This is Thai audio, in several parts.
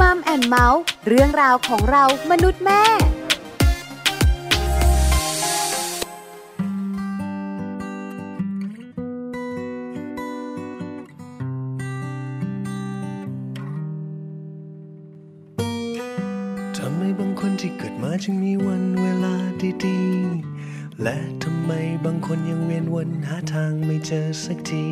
มัมแอนเมาส์เรื่องราวของเรามนุษย์แม่ทำไมบางคนที่เกิดมาจึงมีวันเวลาดีๆ และทำไมบางคนยังเวียนวนหาทางไม่เจอสักที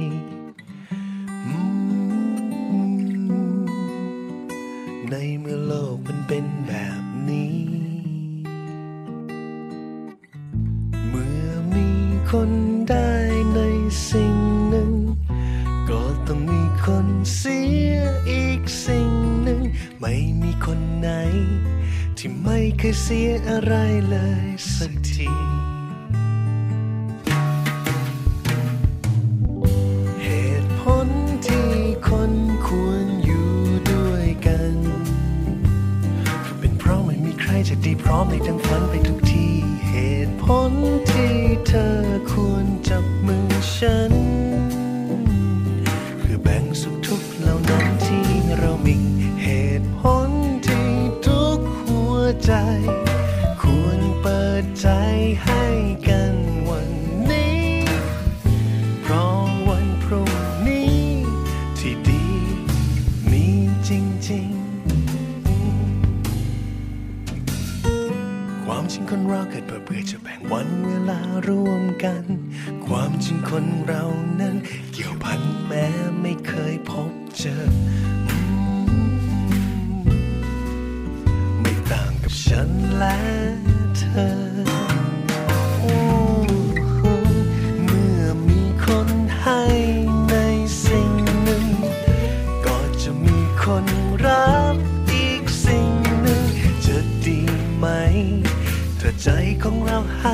ฉันและเธอเมื่อมีคนให้ในสิ่งหนึ่ง ก็จะมีคนรับอีกสิ่งหนึ่ง จะดีไหม ถ้าใจของเราให้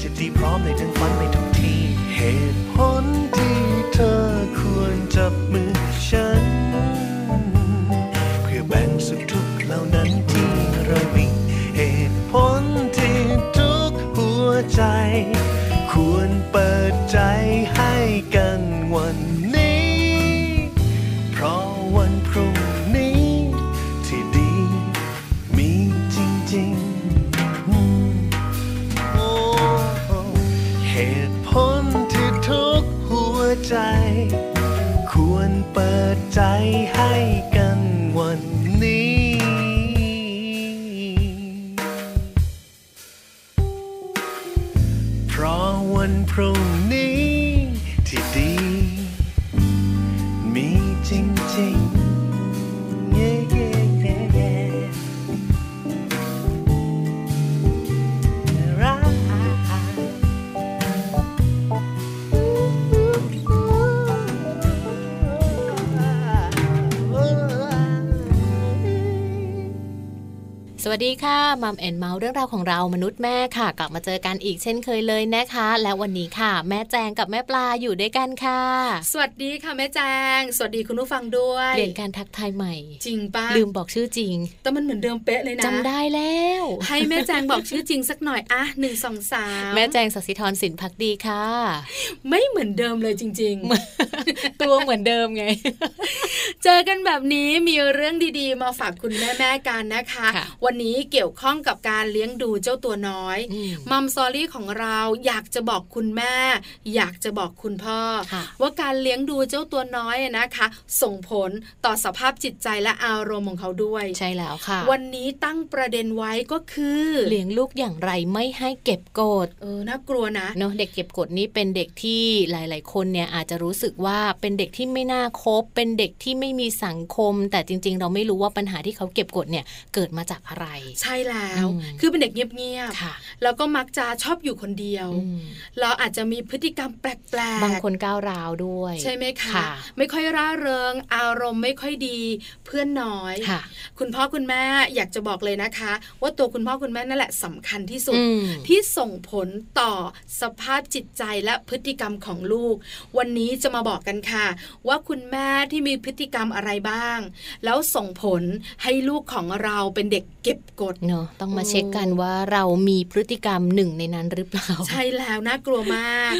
จะดีพร้อมในถึงฝันไม่ทุกทีเหตุผ สวัสดีค่ะมัมแอนเมาส์เรื่องราวของเรามนุษย์แม่ค่ะ กลับมาเจอกันอีกเช่นเคยเลยนะคะ และวันนี้ค่ะ แม่แจงกับแม่ปลาอยู่ด้วยกันค่ะ สวัสดีค่ะแม่แจง สวัสดีคุณผู้ฟังด้วยเปลี่ยนการทักทายใหม่ จริงปะลืมบอกชื่อจริง แต่มันเหมือนเดิมเป๊ะเลยนะจำได้แล้ว ให้แม่แจงบอกชื่อจริงสักหน่อยอะหนึ่งสองสามแม่แจงสัสิธรสินพักดีค่ะ ไม่เหมือนเดิมเลยจริงตัวเหมือนเดิมไงๆเจอกันแบบนี้มีเรื่องดีๆ มาฝากคุณแม่ๆกันนะคะค่ะวันนี้เกี่ยวข้องกับการเลี้ยงดูเจ้าตัวน้อยอืมมัมซอรี่ของเราอยากจะบอกคุณแม่ อยากจะบอกคุณพ่อค่ะว่าการเลี้ยงดูเจ้าตัวน้อยอะนะคะ ส่งผลต่อสภาพจิตใจและอารมณ์ของเขาด้วยใช่แล้วค่ะ วันนี้ตั้งประเด็นไว้ก็คือ เลี้ยงลูกอย่างไรไม่ให้เก็บกดเออน่ากลัวนะเนาะเด็กเก็บกดนี่เป็นเด็กที่หลาย ๆ คนเนี่ยอาจจะรู้สึกว่าเป็นเด็กที่ไม่น่าคบ เป็นเด็กที่ไม่มีสังคม แต่จริง ๆ เราไม่รู้ว่าปัญหาที่เขาเก็บกดเนี่ยเกิดมาจากอะไร ใช่แล้วอืมคือเป็นเด็กเงียบค่ะๆแล้วก็มักจะชอบอยู่คนเดียวอืมเราอาจจะมีพฤติกรรมแปลกๆ บางคนก้าวร้าวด้วย ใช่ไหมคะค่ะไม่ค่อยร่าเริง อารมณ์ไม่ค่อยดี เพื่อนน้อยค่ะคุณพ่อคุณแม่อยากจะบอกเลยนะคะ ว่าตัวคุณพ่อคุณแม่นั่นแหละสำคัญที่สุดอืมที่ส่งผลต่อสภาพจิตใจและพฤติกรรมของลูก วันนี้จะมาบอกกันค่ะ ว่าคุณแม่ที่มีพฤติกรรมอะไรบ้าง แล้วส่งผลให้ลูกของเราเป็นเด็กเก็บกดเนาะต้องมาโอ้เช็คกันว่าเรามีพฤติกรรมหนึ่งในนั้นหรือเปล่า ใช่แล้วน่ากลัวมาก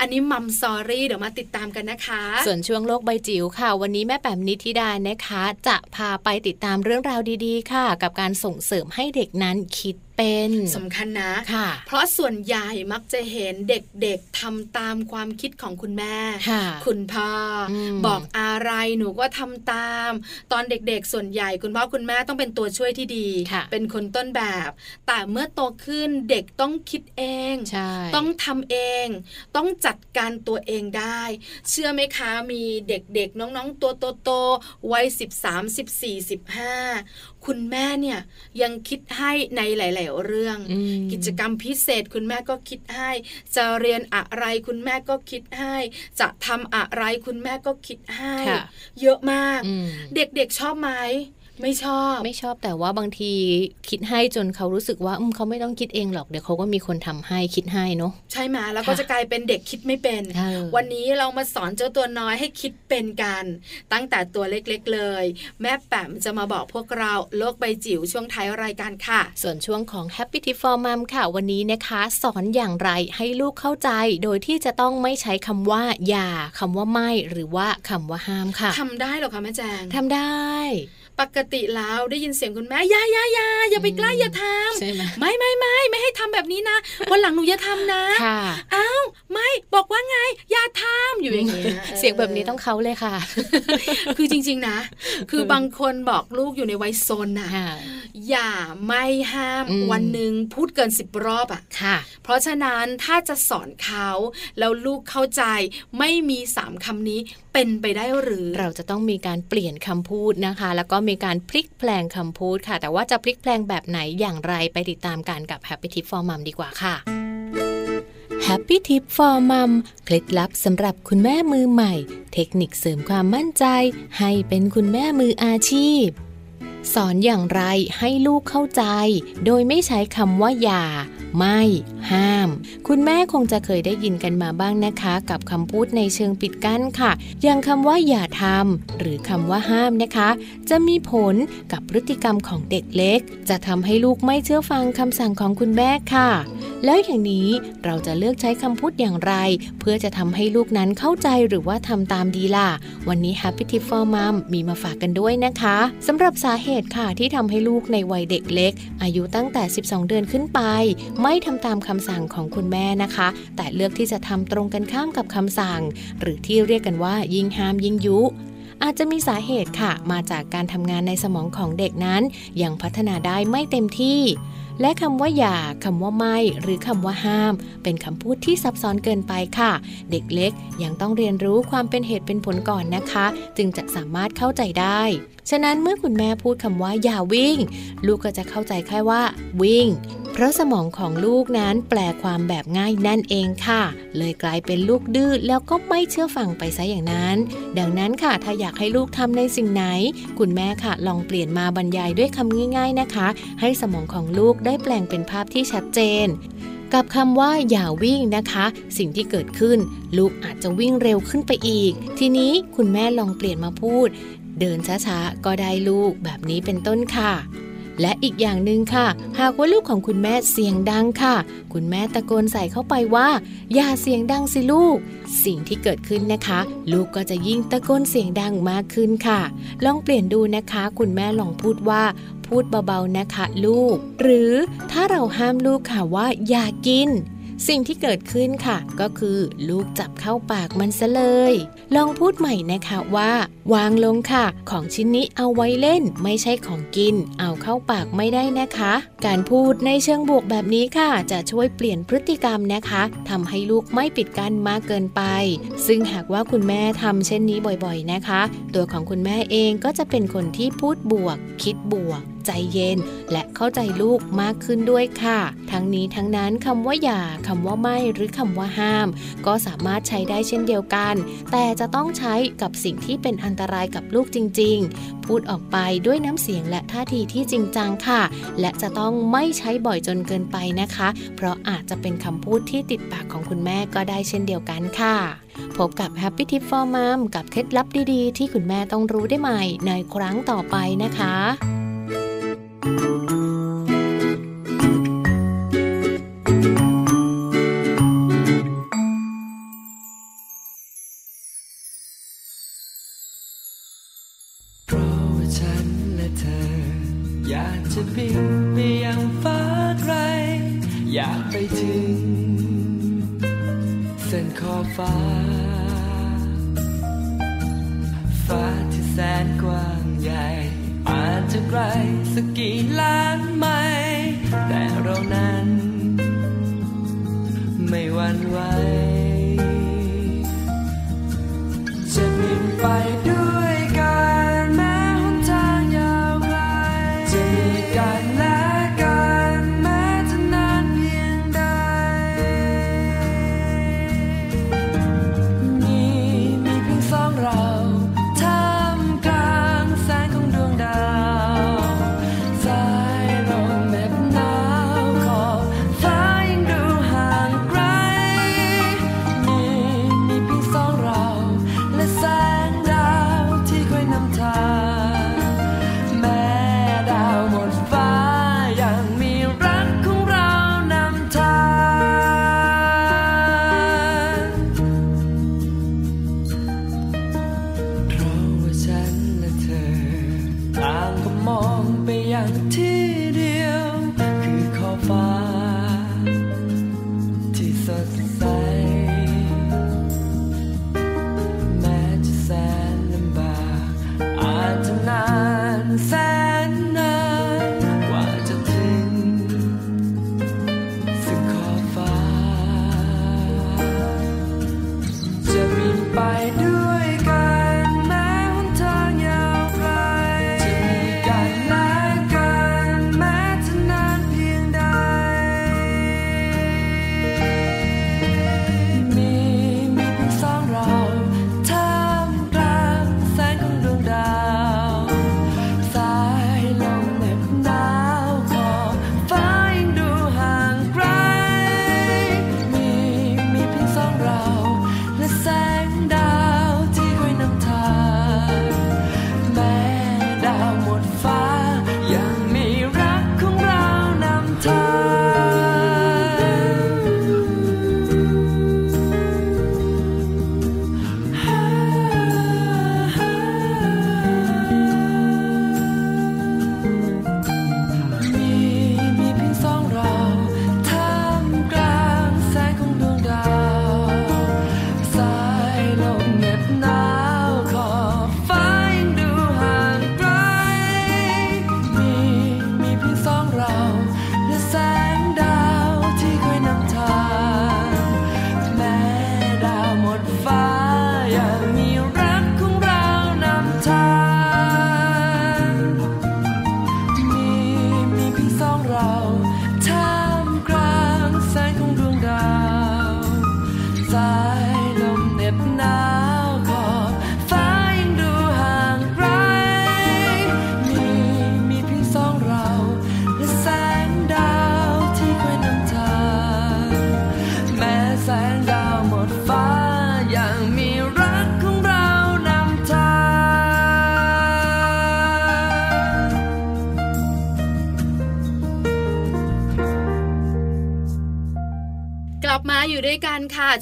อันนี้มัมซอรี่เดี๋ยวมาติดตามกันนะคะ ส่วนช่วงโลกใบจิ๋วค่ะ วันนี้แม่แปมนิธิดานะคะ จะพาไปติดตามเรื่องราวดีๆ ค่ะ กับการส่งเสริมให้เด็กนั้นคิด เป็นสำคัญนะค่ะ เพราะส่วนใหญ่มักจะเห็นเด็กๆทำตามความคิดของคุณแม่ค่ะคุณพ่ออมบอกอะไรหนูก็ทำตาม ตอนเด็กๆส่วนใหญ่คุณพ่อคุณแม่ต้องเป็นตัวช่วยที่ดีค่ะเป็นคนต้นแบบ แต่เมื่อโตขึ้นเด็กต้องคิดเองใช่ต้องทำเอง ต้องจัดการตัวเองได้ เชื่อไหมคะมีเด็กๆน้องๆตัวโตๆวัย13 14 15 คุณแม่เนี่ยยังคิดให้ในหลาย ๆ เรื่องอืมกิจกรรมพิเศษ คุณแม่ก็คิดให้ จะเรียนอะไรคุณแม่ก็คิดให้ จะทำอะไรคุณแม่ก็คิดให้ค่ะเยอะมากอืมเด็กๆชอบไหม ไม่ชอบ ไม่ชอบแต่ว่าบางทีคิดให้จนเขารู้สึกว่าอืมเขาไม่ต้องคิดเองหรอกเดี๋ยวเขาก็มีคนทำให้คิดให้เนาะใช่ไหมแล้วก็ค่ะจะกลายเป็นเด็กคิดไม่เป็นเออวันนี้เรามาสอนเจ้าตัวน้อยให้คิดเป็นกัน ตั้งแต่ตัวเล็กๆเลย แม่แป๋มจะมาบอกพวกเราโลกใบจิ๋วช่วงท้ายรายการค่ะ ส่วนช่วงของ Happy Tip for Mom ค่ะ วันนี้นะคะ สอนอย่างไรให้ลูกเข้าใจ โดยที่จะต้องไม่ใช้คำว่าอย่าคำว่าไม่หรือว่าคำว่าห้ามค่ะทำได้เหรอคะแม่แจงทำได้ ปกติแล้วได้ยินเสียงคุณแม่อย่าอย่าอย่าอย่าไปใกล้อย่าทใช่ไหมำไม่ไม่ไม่ไม่ให้ทำแบบนี้นะวันหลังหนูอย่าทำนะค่ะอ้าวไม่บอกว่าไงอย่าทำอยู่อย่างเงี้ยเสียงแบบนี้ต้องเขาเลยค่ะ คือจริง ๆนะ คือบางคนบอกลูกอยู่ในวัยซนน่ะค่ะอย่าไม่ห้ามอืมวันหนึ่งพูดเกินสิบรอบอะค่ะ เพราะฉะนั้นถ้าจะสอนเขาแล้วลูกเข้าใจไม่มีสามคำนี้เป็นไปได้หรือ เราจะต้องมีการเปลี่ยนคำพูดนะคะ แล้วก็มีการพลิกแปลงคำพูดค่ะ แต่ว่าจะพลิกแปลงแบบไหนอย่างไรไปติดตามกันกับ Happy Tip for Mom ดีกว่าค่ะ Happy Tip for Mom เคล็ดลับสำหรับคุณแม่มือใหม่ เทคนิคเสริมความมั่นใจ ให้เป็นคุณแม่มืออาชีพ สอนอย่างไรให้ลูกเข้าใจ โดยไม่ใช้คำว่าอย่า ไม่ ห้าม คุณแม่คงจะเคยได้ยินกันมาบ้างนะคะ กับคำพูดในเชิงปิดกั้นค่ะ อย่างคำว่าอย่าทำหรือคำว่าห้ามนะคะ จะมีผลกับพฤติกรรมของเด็กเล็ก จะทำให้ลูกไม่เชื่อฟังคำสั่งของคุณแม่ค่ะ แล้วอย่างนี้เราจะเลือกใช้คำพูดอย่างไร เพื่อจะทำให้ลูกนั้นเข้าใจหรือว่าทำตามดีล่ะ วันนี้ Happy Tip for Mom มีมาฝากกันด้วยนะคะสำหรับสาเหตุค่ะที่ทำให้ลูกในวัยเด็กเล็ก อายุตั้งแต่ 12 เดือนขึ้นไป ไม่ทำตามคำสั่งของคุณแม่นะคะ แต่เลือกที่จะทำตรงกันข้ามกับคำสั่ง หรือที่เรียกกันว่ายิ่งห้ามยิ่งยุอาจจะมีสาเหตุค่ะ มาจากการทำงานในสมองของเด็กนั้น ยังพัฒนาได้ไม่เต็มที่ และคำว่าอย่าคำว่าไม่ หรือคำว่าห้าม เป็นคำพูดที่ซับซ้อนเกินไปค่ะ เด็กเล็กยังต้องเรียนรู้ความเป็นเหตุเป็นผลก่อนนะคะ จึงจะสามารถเข้าใจได้ ฉะนั้นเมื่อคุณแม่พูดคำว่าอย่าวิ่ง ลูกก็จะเข้าใจแค่ว่า วิ่ง เพราะสมองของลูกนั้นแปลความแบบง่ายนั่นเองค่ะ เลยกลายเป็นลูกดื้อแล้วก็ไม่เชื่อฟังไปซะอย่างนั้น ดังนั้นค่ะถ้าอยากให้ลูกทำในสิ่งไหน คุณแม่ค่ะ ลองเปลี่ยนมาบรรยายด้วยคำง่าย ๆนะคะ ให้สมองของลูกได้แปลงเป็นภาพที่ชัดเจนกับคำว่าอย่าวิ่งนะคะ สิ่งที่เกิดขึ้น ลูกอาจจะวิ่งเร็วขึ้นไปอีก ทีนี้คุณแม่ลองเปลี่ยนมาพูด เดินช้าๆ ก็ได้ลูกแบบนี้เป็นต้นค่ะ และอีกอย่างหนึ่งค่ะ หากว่าลูกของคุณแม่เสียงดังค่ะ คุณแม่ตะโกนใส่เข้าไปว่า อย่าเสียงดังสิลูก สิ่งที่เกิดขึ้นนะคะ ลูกก็จะยิ่งตะโกนเสียงดังมากขึ้นค่ะ ลองเปลี่ยนดูนะคะ คุณแม่ลองพูดว่าพูดเบาๆนะคะ ลูก หรือถ้าเราห้ามลูกค่ะว่าอย่ากิน สิ่งที่เกิดขึ้นค่ะ ก็คือลูกจับเข้าปากมันซะเลย ลองพูดใหม่นะคะว่า วางลงค่ะ ของชิ้นนี้เอาไว้เล่น ไม่ใช่ของกิน เอาเข้าปากไม่ได้นะคะ การพูดในเชิงบวกแบบนี้ค่ะ จะช่วยเปลี่ยนพฤติกรรมนะคะทำให้ลูกไม่ปิดกั้นมากเกินไป ซึ่งหากว่าคุณแม่ทำเช่นนี้บ่อยๆนะคะ ตัวของคุณแม่เองก็จะเป็นคนที่พูดบวก คิดบวก ใจเย็น และเข้าใจลูกมากขึ้นด้วยค่ะ ทั้งนี้ทั้งนั้นคำว่าอย่าคำว่าไม่หรือคำว่าห้าม ก็สามารถใช้ได้เช่นเดียวกัน แต่จะต้องใช้กับสิ่งที่เป็นอันตรายกับลูกจริง ๆ พูดออกไปด้วยน้ำเสียงและท่าทีที่จริงจังค่ะ และจะต้องไม่ใช้บ่อยจนเกินไปนะคะ เพราะอาจจะเป็นคำพูดที่ติดปากของคุณแม่ก็ได้เช่นเดียวกันค่ะ พบกับ Happy Tip for Mom กับเคล็ดลับดีๆ ที่คุณแม่ต้องรู้ได้ใหม่ในครั้งต่อไปนะคะ ออยากจะบินไปยังฟ้าไกลอยากไปถึง เส้นขอบฟ้า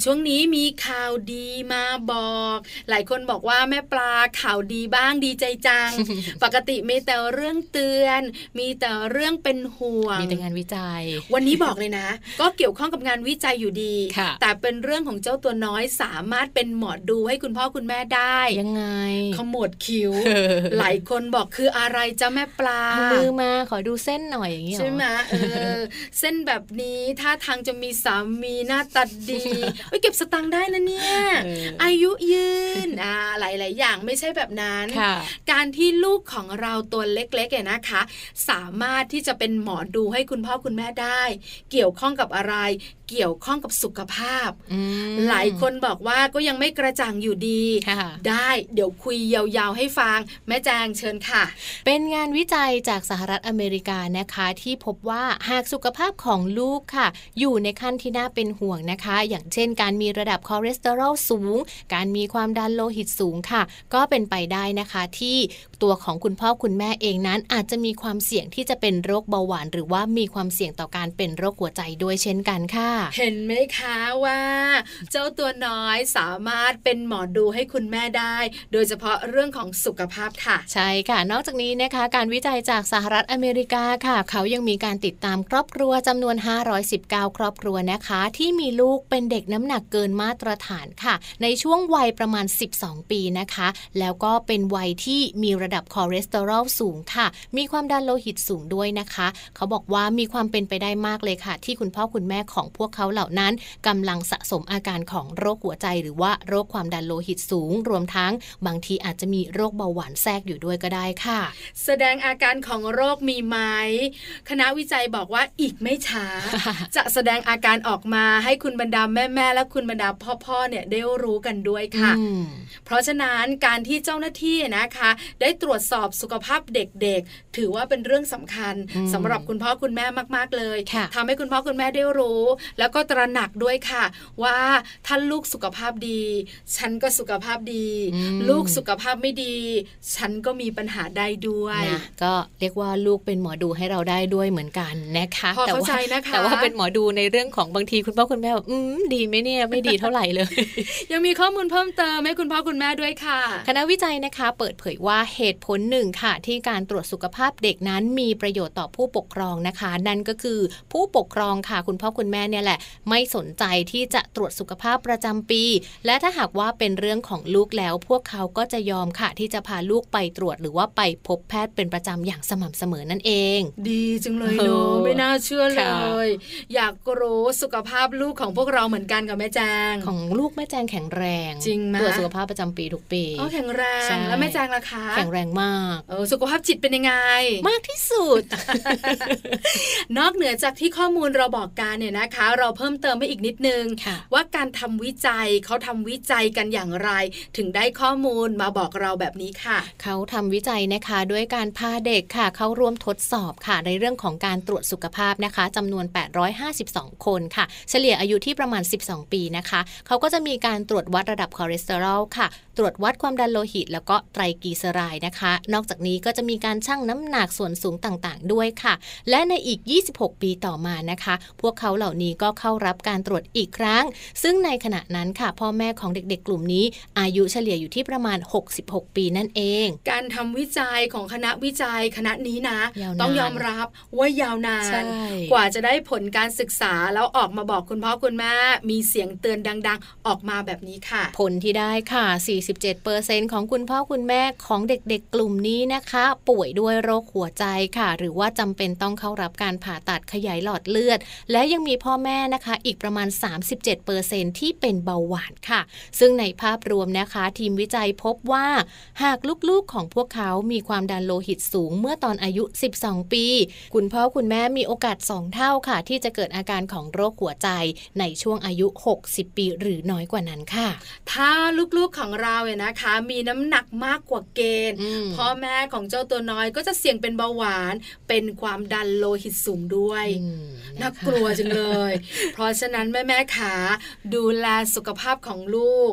ช่วงนี้มีข่าวดีมา หลายคนบอกว่าแม่ปลาข่าวดีบ้างดีใจจัง ปกติมีแต่เรื่องเตือน มีแต่เรื่องเป็นห่วง มีแต่งานวิจัย วันนี้บอกเลยนะ ก็เกี่ยวข้องกับงานวิจัยอยู่ดีค่ะแต่เป็นเรื่องของเจ้าตัวน้อยสามารถเป็นหมอดูให้คุณพ่อคุณแม่ได้ยังไง ขมวดคิ้ว หลายคนบอกคืออะไรจ้าแม่ปลาเอามือมาขอดูเส้นหน่อยอย่างนี้เหรอใช่ไหมเออเส้นแบบนี้ท่าทางจะมีสามีหน้าตาดีเอ้ยเก็บสตังค์ได้นะเนี่ยเอออายุยืนอ่าหลาย ๆ อย่างไม่ใช่แบบนั้นค่ะการที่ลูกของเราตัวเล็ก ๆ เนี่ยนะคะ สามารถที่จะเป็นหมอดูให้คุณพ่อคุณแม่ได้ เกี่ยวข้องกับอะไร เกี่ยวข้องกับสุขภาพอืมหลายคนบอกว่าก็ยังไม่กระจ่างอยู่ดีค่ะได้เดี๋ยวคุยยาว ๆ ให้ฟัง แม่แจงเชิญค่ะ เป็นงานวิจัยจากสหรัฐอเมริกานะคะที่พบว่าหากสุขภาพของลูกค่ะ อยู่ในขั้นที่น่าเป็นห่วงนะคะ อย่างเช่น การมีระดับคอเลสเตอรอลสูง การมีความดันโลหิตสูงค่ะ ก็เป็นไปได้นะคะที่ตัวของคุณพ่อคุณแม่เองนั้นอาจจะมีความเสี่ยงที่จะเป็นโรคเบาหวาน หรือว่ามีความเสี่ยงต่อการเป็นโรคหัวใจด้วยเช่นกันค่ะ เห็นไหมคะว่า เจ้าตัวน้อยสามารถเป็นหมอดูให้คุณแม่ได้ โดยเฉพาะเรื่องของสุขภาพค่ะ ใช่ค่ะ นอกจากนี้นะคะ การวิจัยจากสหรัฐอเมริกาค่ะ เขายังมีการติดตามครอบครัวจำนวน 519 ครอบครัวนะคะ ที่มีลูกเป็นเด็กน้ำหนักเกินมาตรฐานค่ะ ในช่วงวัยประมาณ12 ปีนะคะ แล้วก็เป็นวัยที่มีระดับคอเลสเตอรอลสูงค่ะ มีความดันโลหิตสูงด้วยนะคะ เขาบอกว่ามีความเป็นไปได้มากเลยค่ะ ที่คุณพ่อคุณแม่ของพวกเขาเหล่านั้นกำลังสะสมอาการของโรคหัวใจ หรือว่าโรคความดันโลหิตสูง รวมทั้งบางทีอาจจะมีโรคเบาหวานแทรกอยู่ด้วยก็ได้ค่ะ แสดงอาการของโรคมีไหมคณะวิจัยบอกว่าอีกไม่ช้า จะแสดงอาการออกมาให้คุณบรรดาแม่ๆและคุณบรรดาพ่อๆเนี่ยได้รู้กันด้วยค่ะอืมเพราะฉะนั้นการที่เจ้าหน้าที่นะคะ ได้ตรวจสอบสุขภาพเด็กๆ ถือว่าเป็นเรื่องสำคัญอืมสำหรับคุณพ่อคุณแม่มากๆเลยค่ะทำให้คุณพ่อคุณแม่ได้รู้ แล้วก็ตระหนักด้วยค่ะ ว่าท่านลูกสุขภาพดี ฉันก็สุขภาพดีอืมลูกสุขภาพไม่ดี ฉันก็มีปัญหาได้ด้วยนะก็เรียกว่าลูกเป็นหมอดูให้เราได้ด้วยเหมือนกันนะคะพอแต่เข้าว่าใจนะคะแต่ว่าเป็นหมอดูในเรื่องของบางทีคุณพ่อคุณแม่แบบอืมดีไหมเนี่ยไม่ดีเท่าไหร่เลย ยังมีข้อมูลเพิ่มเติมให้คุณพ่อคุณแม่ด้วยค่ะ คณะวิจัยนะคะเปิดเผยว่าเหตุผลหนึ่งค่ะ ที่การตรวจสุขภาพเด็กนั้นมีประโยชน์ต่อผู้ปกครองนะคะ นั่นก็คือผู้ปกครองค่ะ คุณพ่อคุณแม่เนี่ยแหละ ไม่สนใจที่จะตรวจสุขภาพประจำปี และถ้าหากว่าเป็นเรื่องของลูกแล้ว พวกเขาก็จะยอมค่ะ ที่จะพาลูกไปตรวจหรือว่าไปพบแพทย์เป็นประจำอย่างสม่ำเสมอนั่นเอง ดีจังเลยเอเนาะอไม่น่าเชื่อเลค่ะยอยากรู้สุขภาพลูกของพวกเราเหมือนกันกับแม่แจงของลูกแม่แจงแข็งแรงจริงไหมตรวจสุขภาพประจำปีทุกปีอ๋อแข็งแรใช่งแล้วแม่แจงล่ะคะ แข็งแรงมากเออสุขภาพจิตเป็นยังไง มากที่สุด นอกเหนือจากที่ข้อมูลเราบอกกันเนี่ยนะคะ เราเพิ่มเติมไปอีกนิดนึงค่ะว่าการทำวิจัยเขาทำวิจัยกันอย่างไร ถึงได้ข้อมูลมาบอกเราแบบนี้ค่ะ เขาทำวิจัยนะคะด้วยการพาเด็กค่ะ เข้าร่วมทดสอบค่ะ ในเรื่องของการตรวจสุขภาพนะคะจำนวน 852 คนค่ะ เฉลี่ยอายุที่ประมาณ 12 ปีนะคะ เขาก็จะมีการตรวจวัดระดับคอเลสเตอรอลค่ะ ตรวจวัดความดันโลหิต แล้วก็ไตรกลีเซอไรด์นะคะ นอกจากนี้ก็จะมีการชั่งน้ำหนักส่วนสูงต่างๆ ด้วยค่ะ และในอีก 26 ปีต่อมานะคะ พวกเขาเหล่านี้ก็เข้ารับการตรวจอีกครั้ง ซึ่งในขณะนั้นค่ะ พ่อแม่ของเด็กๆ กลุ่มนี้ อายุเฉลี่ยอยู่ที่ประมาณ 66 ปีนั่นเอง การทำวิจัยของคณะวิจัยคณะนี้นะยาวนานต้องยอมรับว่ายาวนานใช่กว่าจะได้ผลการศึกษาแล้วออกมาบอกคุณพ่อคุณแม่มีเสียงเตือนดัง ๆ ออกมาแบบนี้ค่ะ ผลที่ได้ค่ะ47%ของคุณพ่อคุณแม่ของเด็กๆกลุ่มนี้นะคะ ป่วยด้วยโรคหัวใจค่ะ หรือว่าจำเป็นต้องเข้ารับการผ่าตัดขยายหลอดเลือด และยังมีพ่อแม่นะคะ อีกประมาณ 37%ที่เป็นเบาหวานค่ะ ซึ่งในภาพรวมนะคะ ทีมวิจัยพบว่า หากลูกๆของพวกเขามีความดันโลหิตสูงเมื่อตอนอายุ 12 ปี คุณพ่อคุณแม่มีโอกาส 2 เท่าค่ะ ที่จะเกิดอาการของโรคหัวใจในช่วงอายุ 60 ปี หรือน้อยกว่านั้นค่ะ ถ้าลูกๆของเราเนี่ยนะคะ มีน้ำหนักมากกว่าเกณฑ์อืมพ่อแม่ของเจ้าตัวน้อยก็จะเสี่ยงเป็นเบาหวาน เป็นความดันโลหิตสูงด้วยอืมน่าะคะกลัวจังเลย เพราะฉะนั้นแม่แม่ๆขาดูแลสุขภาพของลูก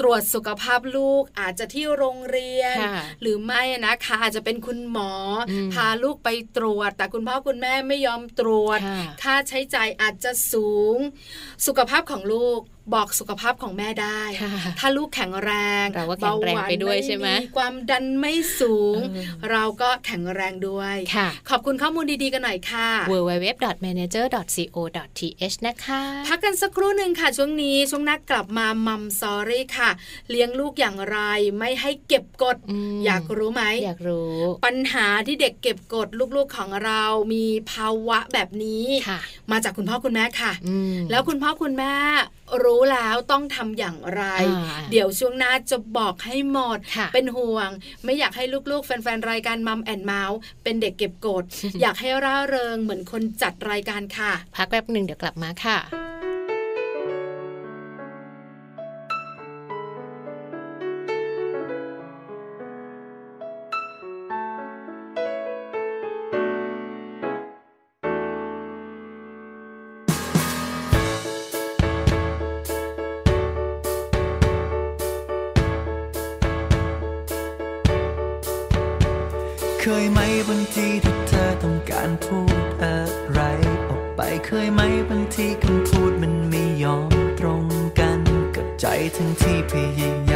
ตรวจสุขภาพลูกอาจจะที่โรงเรียนค่ะหรือไม่นะคะ อาจจะเป็นคุณหมออมพาลูกไปตรวจ แต่คุณพ่อคุณแม่ไม่ยอมตรวจ ค่ะค่าใช้จ่ายอาจจะสูง สุขภาพของลูกบอกสุขภาพของแม่ได้ค่ะถ้าลูกแข็งแรงเราก็แข็งแรงไปด้วยใช่ไหมความดันไม่สูงเออเราก็แข็งแรงด้วยค่ะขอบคุณข้อมูลดีๆกันหน่อยค่ะ www.manager.co.th นะคะ พักกันสักครู่หนึ่งค่ะช่วงนี้ช่วงหนักกลับมามัมซอรี่ค่ะเลี้ยงลูกอย่างไรไม่ให้เก็บกดอืมอยากรู้ไหมอยากรู้ ปัญหาที่เด็กเก็บกดลูกๆของเรามีภาวะแบบนี้ค่ะมาจากคุณพ่อคุณแม่ค่ะอืมแล้วคุณพ่อคุณแม่รู้แล้วต้องทำอย่างไรอ่าเดี๋ยวช่วงหน้าจะบอกให้หมดค่ะเป็นห่วง ไม่อยากให้ลูกๆ แฟนๆ รายการมัมแอนเมาส์เป็นเด็กเก็บกด อยากให้ร่าเริงเหมือนคนจัดรายการค่ะ พักแป๊บหนึ่งเดี๋ยวกลับมาค่ะ ไหมบางทีที่เธอต้องการพูดอะไร ออกไปเคยไหมบางทีคำพูดมันไม่ยอมตรงกัน กับใจทั้งที่พยาย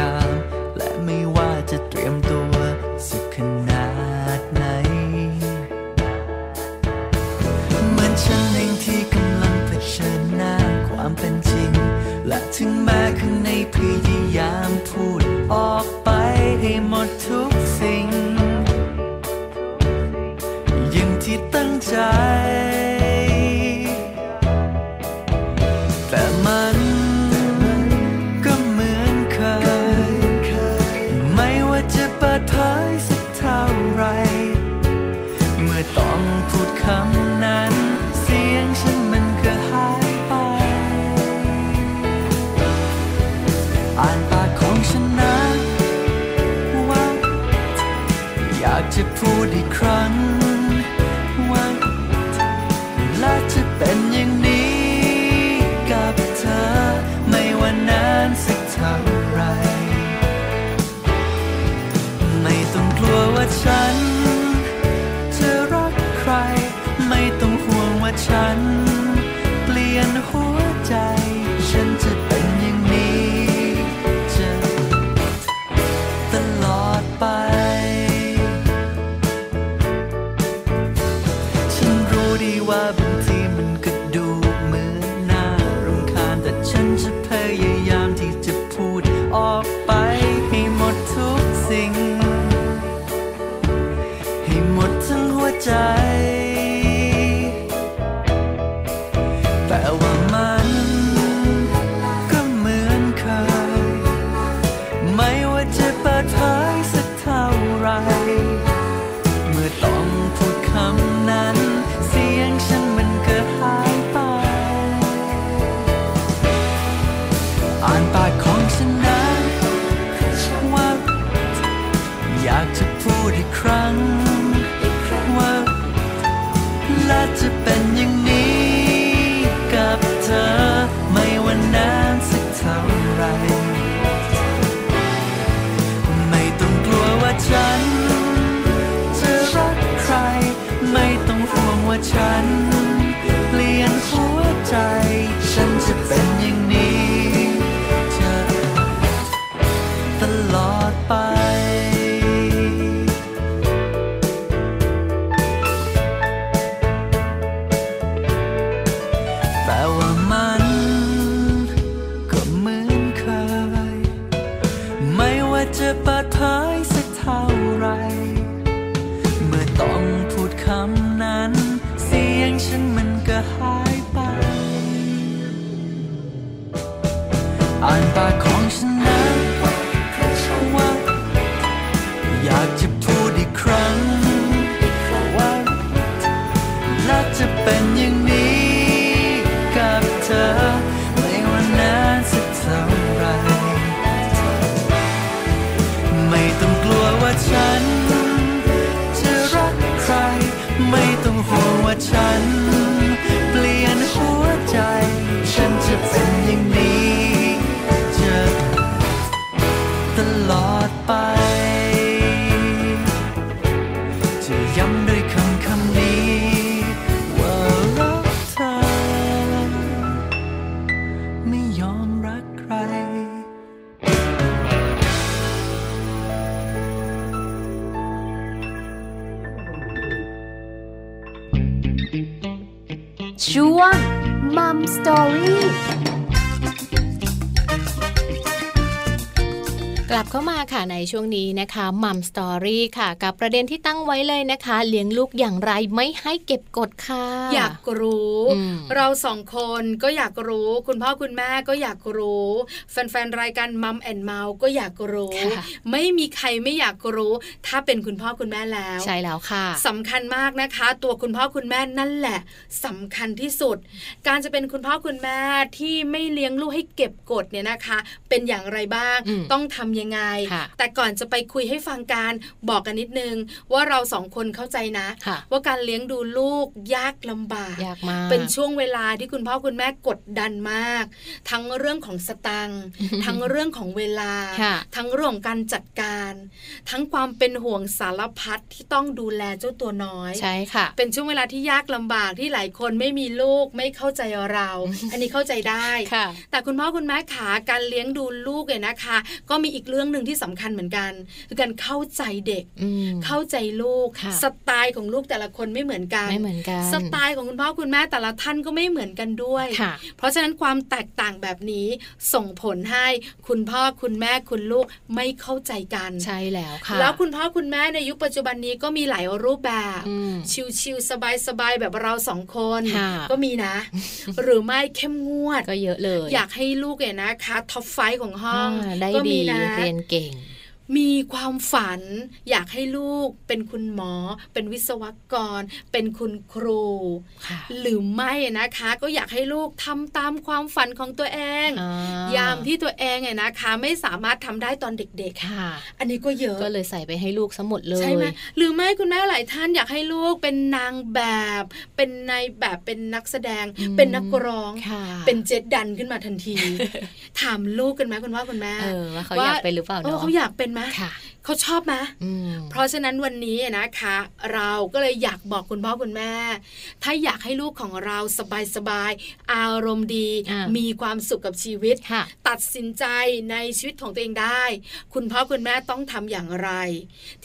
าม ค่ะในช่วงนี้นะคะ Mom Story ค่ะ กับประเด็นที่ตั้งไว้เลยนะคะ เลี้ยงลูกอย่างไรไม่ให้เก็บกดค่ะ อยากรู้อืมเราสองคนก็อยากรู้ คุณพ่อคุณแม่ก็อยากรู้ แฟนๆรายการ Mom and Mouth ก็อยากรู้ค่ะไม่มีใครไม่อยากรู้ ถ้าเป็นคุณพ่อคุณแม่แล้ว ใช่แล้วค่ะสำคัญมากนะคะ ตัวคุณพ่อคุณแม่นั่นแหละสำคัญที่สุด การจะเป็นคุณพ่อคุณแม่ที่ไม่เลี้ยงลูกให้เก็บกดเนี่ยนะคะ เป็นอย่างไรบ้างอืมต้องทำยังไงค่ะแต่ก่อนจะไปคุยให้ฟังการบอกกันนิดนึง ว่าเราสองคนเข้าใจนะค่ะว่าการเลี้ยงดูลูกยากลำบากยากมากเป็นช่วงเวลาที่คุณพ่อคุณแม่กดดันมาก ทั้งเรื่องของสตังค์ทั้งเรื่องของเวลาค่ะทั้งเรื่องของการจัดการ ทั้งความเป็นห่วงสารพัดที่ต้องดูแลเจ้าตัวน้อยใช่ค่ะ เป็นช่วงเวลาที่ยากลำบากที่หลายคนไม่มีลูกไม่เข้าใจเรา อันนี้เข้าใจได้ค่ะแต่คุณพ่อคุณแม่ขาการเลี้ยงดูลูกเนี่ยนะคะ ก็มีอีกเรื่องหนึ่งที่สำคัญเหมือนกัน คือการเข้าใจเด็กอืมเข้าใจลูกค่ะสไตล์ของลูกแต่ละคนไม่เหมือนกันไม่เหมือนกัน สไตล์ของคุณพ่อคุณแม่แต่ละท่านก็ไม่เหมือนกันด้วยค่ะเพราะฉะนั้นความแตกต่างแบบนี้ส่งผลให้คุณพ่อคุณแม่คุณลูกไม่เข้าใจกันใช่แล้วค่ะแล้วคุณพ่อคุณแม่ในยุคปัจจุบันนี้ก็มีหลายรูปแบบอืมชิลๆสบายๆแบบเราสองคนค่ะก็มีนะ หรือไม่เข้มงวดก็เยอะเลย อยากให้ลูกเนี่ยนะคะท็อปไฟว์ของห้องาได้ก็ดีมีนะเรียนเก่ง มีความฝัน อยากให้ลูกเป็นคุณหมอ เป็นวิศวกร เป็นคุณครูค่ะหรือไม่นะคะ ก็อยากให้ลูกทำตามความฝันของตัวเองอ่ายามที่ตัวเองเนี่ยนะคะ ไม่สามารถทำได้ตอนเด็กค่ะๆอันนี้ก็เยอะก็เลยใส่ไปให้ลูกทั้งหมดเลยใช่ไหมหรือไม่คุณแม่หลายท่านอยากให้ลูกเป็นนางแบบ เป็นนายแบบเป็นนักแสดงอืมเป็นนักร้องค่ะเป็นเจ็ดดันขึ้นมาทันที ถามลูกกันไหมคุณพ่อคุณแม่เออว่าเขาอยากเป็นหรือเปล่าเออเนาะเขาอยากเป็นไหมค่ะเขาชอบไหมอืมเพราะฉะนั้นวันนี้นะคะ เราก็เลยอยากบอกคุณพ่อคุณแม่ ถ้าอยากให้ลูกของเราสบายๆอารมณ์ดีอ่ามีมีความสุขกับชีวิตค่ะตัดสินใจในชีวิตของตัวเองได้ คุณพ่อคุณแม่ต้องทำอย่างไร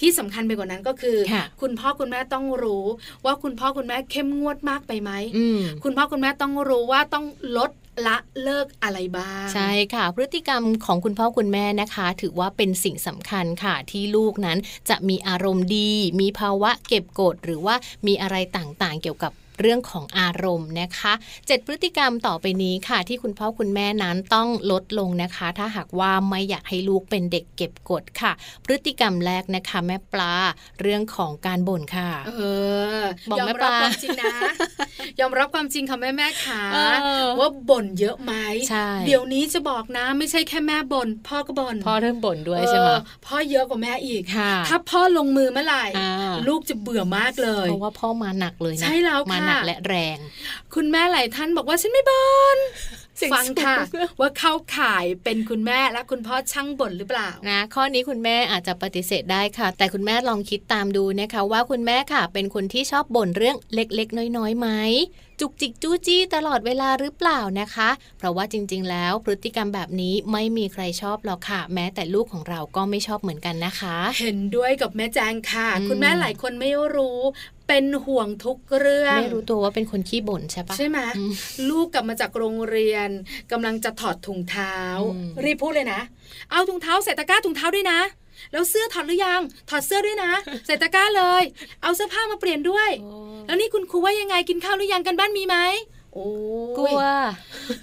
ที่สำคัญไปกว่านั้นก็คือค่ะคุณพ่อคุณแม่ต้องรู้ ว่าคุณพ่อคุณแม่เข้มงวดมากไปไหมอืมคุณพ่อคุณแม่ต้องรู้ว่าต้องลดละเลิกอะไรบ้าง ใช่ค่ะ พฤติกรรมของคุณพ่อคุณแม่นะคะ ถือว่าเป็นสิ่งสำคัญค่ะที่ลูกนั้นจะมีอารมณ์ดี มีภาวะเก็บกดหรือว่ามีอะไรต่างๆ เกี่ยวกับ เรื่องของอารมณ์นะคะเจ็ดพฤติกรรมต่อไปนี้ค่ะ ที่คุณพ่อคุณแม่นั้นต้องลดลงนะคะ ถ้าหากว่าไม่อยากให้ลูกเป็นเด็กเก็บกดค่ะ พฤติกรรมแรกนะคะ แม่ปลาเรื่องของการบ่นค่ะ เออบอกยอมแม่รับปลาความจริงนะยอมรับความจริงค่ะแม่แม่ขาเออว่าบ่นเยอะไหมใช่เดี๋ยวนี้จะบอกนะ ไม่ใช่แค่แม่บ่นพ่อก็บ่นพ่อเริ่มบ่นด้วยใช่ไหมเออพ่อเยอะกว่าแม่อีกค่ะถ้าพ่อลงมือเมื่อไหร่อ่าลูกจะเบื่อมากเลยเพราะว่าพ่อมาหนักเลยนะใช่แล้วค่ะมาหนักและแรง คุณแม่หลายท่านบอกว่าฉันไม่บ่นเสียงฟังค่ะสูงว่าเข้าข่ายเป็นคุณแม่และคุณพ่อช่างบ่นหรือเปล่านะข้อนี้คุณแม่อาจจะปฏิเสธได้ค่ะ แต่คุณแม่ลองคิดตามดูนะคะว่าคุณแม่ค่ะ เป็นคนที่ชอบบ่นเรื่องเล็กๆ น้อยๆไหมจุกจิกจู้จี้ตลอดเวลาหรือเปล่านะคะ เพราะว่าจริงๆ แล้วพฤติกรรมแบบนี้ไม่มีใครชอบหรอกค่ะ แม้แต่ลูกของเราก็ไม่ชอบเหมือนกันนะคะ เห็นด้วยกับแม่แจงค่ะอืมคุณแม่หลายคนไม่รู้ เป็นห่วงทุกเรื่องไม่รู้ตัวว่าเป็นคนขี้บ่นใช่ปะใช่ไหมอืมลูกกลับมาจากโรงเรียนกำลังจะถอดถุงเท้าอืมรีบพูดเลยนะ เอาถุงเท้าใส่ตะกร้าถุงเท้าด้วยนะแล้วเสื้อถอดหรือยัง ถอดเสื้อด้วยนะ ใส่ตะกร้าเลย เอาเสื้อผ้ามาเปลี่ยนด้วยโอ้แล้วนี่คุณครูว่ายังไงกินข้าวหรือยังกันบ้านมีไหม โอ้ยกลัว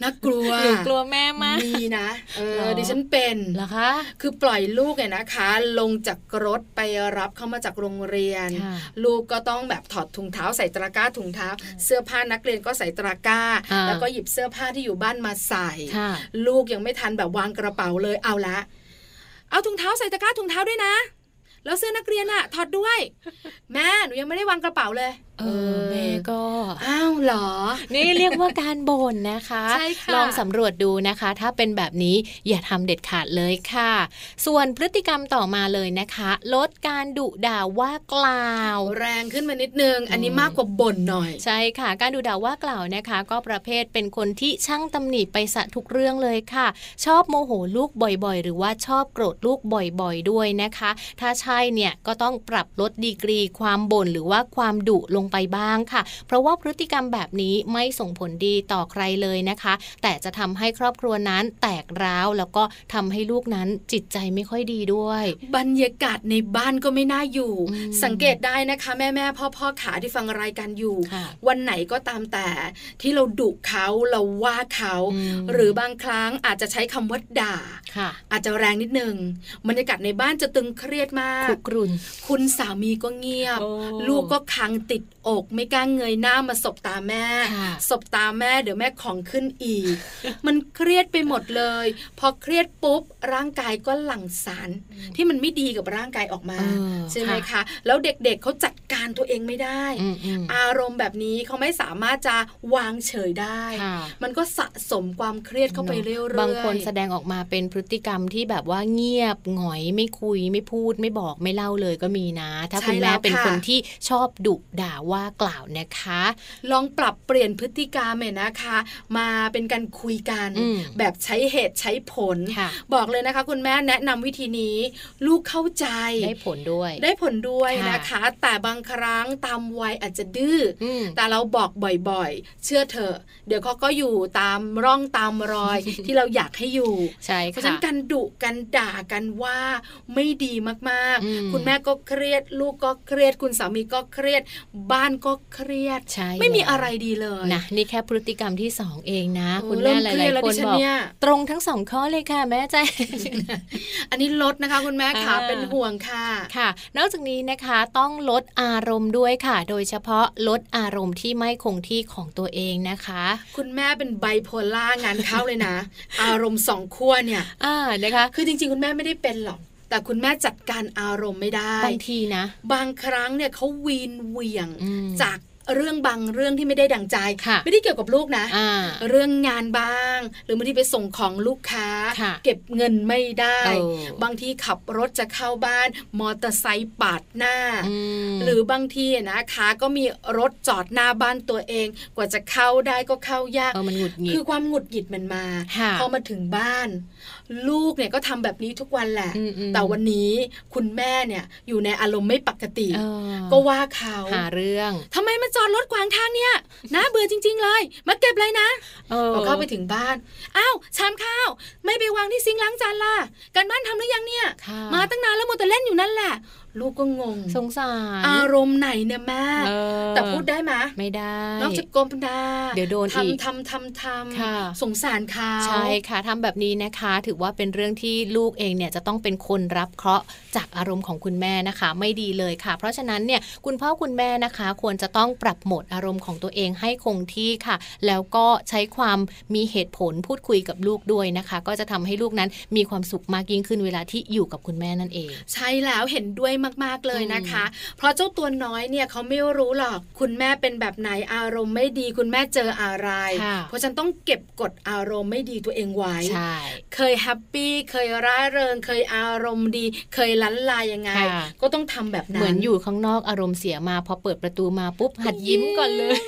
น่ากลัวหรือกลัวแม่มากมีนะเอเหรออดิฉันเป็นเหรอคะคือปล่อยลูกเนี่ยนะคะ ลงจากรถไปรับเข้ามาจากโรงเรียนค่ะลูกก็ต้องแบบถอดถุงเท้าใส่ตะกร้าถุงเท้า เสื้อผ้านักเรียนก็ใส่ตะกร้าอ่าแล้วก็หยิบเสื้อผ้าที่อยู่บ้านมาใส่ค่ะลูกยังไม่ทันแบบวางกระเป๋าเลยเอาละ เอาถุงเท้าใส่ตะกร้าถุงเท้าด้วยนะ แล้วเสื้อนักเรียนอะถอดด้วย แม่หนูยังไม่ได้วางกระเป๋าเลยเออแม่ก็ อ้าวเหรอ นี่เรียกว่าการบ่นนะคะใช่ค่ะลองสำรวจดูนะคะ ถ้าเป็นแบบนี้อย่าทำเด็ดขาดเลยค่ะ ส่วนพฤติกรรมต่อมาเลยนะคะ ลดการดุด่าว่ากล่าว แรงขึ้นมานิดนึง อันนี้มากกว่าบ่นหน่อย ใช่ค่ะ การดูด่าว่ากล่าวนะคะ ก็ประเภทเป็นคนที่ช่างตำหนิไปสะทุกเรื่องเลยค่ะ ชอบโมโหลูกบ่อยๆ หรือว่าชอบโกรธลูกบ่อยๆ ด้วยนะคะ ถ้าใช่เนี่ยก็ต้องปรับลดดีกรี ความบ่นหรือว่าความดุลงไปบ้างค่ะ เพราะว่าพฤติกรรมแบบนี้ไม่ส่งผลดีต่อใครเลยนะคะ แต่จะทำให้ครอบครัวนั้นแตกร้าวแล้วก็ทำให้ลูกนั้นจิตใจไม่ค่อยดีด้วย บรรยากาศในบ้านก็ไม่น่าอยู่อืมสังเกตได้นะคะ แม่แม่พ่อพ่อขาที่ฟังรายการอยู่ค่ะวันไหนก็ตามแต่ที่เราดุเขาเราว่าเขาอืมหรือบางครั้งอาจจะใช้คำว่าด่าค่ะ อาจจะแรงนิดนึงบรรยากาศในบ้านจะตึงเครียดมากครุกรุนคุณสามีก็เงียบโอ้ลูกก็คังติดอก ไม่กล้าเงยหน้ามาสบตาแม่ค่ะสบตาแม่เดี๋ยวแม่ของขึ้นอีก มันเครียดไปหมดเลย พอเครียดปุ๊บ ร่างกายก็หลั่งสาร ที่มันไม่ดีกับร่างกายออกมาเออใช่ไหมค่ะคะ แล้วเด็กๆเขาจัดการตัวเองไม่ได้อืมอืมอารมณ์แบบนี้เขาไม่สามารถจะวางเฉยได้ค่ะมันก็สะสมความเครียดเข้าไปเรื่อยๆบางคนแสดงออกมาเป็นพฤติกรรมที่แบบว่าเงียบหงอยไม่คุยไม่พูดไม่บอกไม่เล่าเลยก็มีนะ ถ้าใช่คุณแม่แล้วเป็นค่ะคนที่ชอบดุด่าว่ากล่าวนะคะ ลองปรับเปลี่ยนพฤติกรรมเนี่ยนะคะ มาเป็นการคุยกันอืมแบบใช้เหตุใช้ผลค่ะบอกเลยนะคะ คุณแม่แนะนำวิธีนี้ ลูกเข้าใจได้ผลด้วย ได้ผลด้วยค่ะนะคะ แต่บางครั้งตามวัยอาจจะดื้อออืมแต่เราบอกบ่อยๆ เชื่อเถอะ เดี๋ยวเขาก็อยู่ตามร่องตามรอยที่เราอยากให้อยู่ใช่เพราะฉะค่ะนั้นการดุกันด่ากันว่าไม่ดีมากอืมๆคุณแม่ก็เครียด ลูกก็เครียด คุณสามีก็เครียด บ้านก็เครียดใช่ไม่มีแล้วอะไรดีเลยนะนี่แค่พฤติกรรมที่สองเองนะโอ้คุณเริ่แม่มหเครีลายดแล้วๆคนดิฉันบอกเนี่ยตรงทั้งสองข้อเลยค่ะแม่ใจอันนี้ลดนะคะ คุณแม่ขาอ่าเป็นห่วงค่ะค่ะ นอกจากนี้นะคะต้องลดอารมณ์ด้วยค่ะ โดยเฉพาะลดอารมณ์ที่ไม่คงที่ของตัวเองนะคะ คุณแม่เป็นไบโพล่างานเข้าเลยนะ อารมณ์สองขั้วเนี่ยอ่านะคะ คือจริง ๆ คุณแม่ไม่ได้เป็นหรอกแต่คุณแม่จัดการอารมณ์ไม่ได้บางทีนะ บางครั้งเนี่ยเขาวีนเหวี่ยงอืมจากเรื่องบางเรื่องที่ไม่ได้ดังใจค่ะไม่ได้เกี่ยวกับลูกนะอ่าเรื่องงานบ้าง หรือบางทีไปส่งของลูกค้าค่ะเก็บเงินไม่ได้เออบางทีขับรถจะเข้าบ้าน มอเตอร์ไซค์ปาดหน้าอืมหรือบางทีนะคะก็มีรถจอดหน้าบ้านตัวเอง กว่าจะเข้าได้ก็เข้ายากเออมันหงุดหงิดคือความหงุดหงิดมันมาค่ะพอมาถึงบ้าน ลูกเนี่ยก็ทำแบบนี้ทุกวันแหละอืมอืมแต่วันนี้คุณแม่เนี่ยอยู่ในอารมณ์ไม่ปกติเออก็ว่าเขาหาเรื่องทำไมมาจอดรถขวางทางเนี่ยน่าเบื่อจริง ๆ เลย มาเก็บเลยนะเออพอเข้าไปถึงบ้านอ้าวชามข้าว ไม่ไปวางที่ซิงค์ล้างจานล่ะการบ้านทำหรือยังเนี่ยค่ะมาตั้งนานแล้วมัวแต่เล่นอยู่นั่นแหละ ลูกก็งง สงสาร อารมณ์ไหนเนี่ยแม่เออแต่พูดได้ไหมไม่ได้นอกจากกลมดาเดี๋ยวโดนอีกทำทำทำทค่ะำสงสารเขาใช่ค่ะทำแบบนี้นะคะ ถือว่าเป็นเรื่องที่ลูกเองเนี่ยจะต้องเป็นคนรับเคราะห์จากอารมณ์ของคุณแม่นะคะ ไม่ดีเลยค่ะ เพราะฉะนั้นเนี่ยคุณพ่อคุณแม่นะคะ ควรจะต้องปรับโหมดอารมณ์ของตัวเองให้คงที่ค่ะ แล้วก็ใช้ความมีเหตุผลพูดคุยกับลูกด้วยนะคะ ก็จะทำให้ลูกนั้นมีความสุขมากยิ่งขึ้นเวลาที่อยู่กับคุณแม่นั่นเอง ใช่แล้วเห็นด้วยมาก ๆ เลยนะคะ เพราะเจ้าตัวน้อยเนี่ยเขาไม่รู้หรอก คุณแม่เป็นแบบไหนอารมณ์ไม่ดีคุณแม่เจออะไรค่ะเพราะฉันต้องเก็บกดอารมณ์ไม่ดีตัวเองไว้ใช่เคยแฮปปี้เคยร่าเริง เคยอารมณ์ดี เคยลันลายยังไงค่ะก็ต้องทำแบบนั้น เหมือนอยู่ข้างนอกอารมณ์เสียมาพอเปิดประตูมาปุ๊บหัดยิ้มก่อนเลย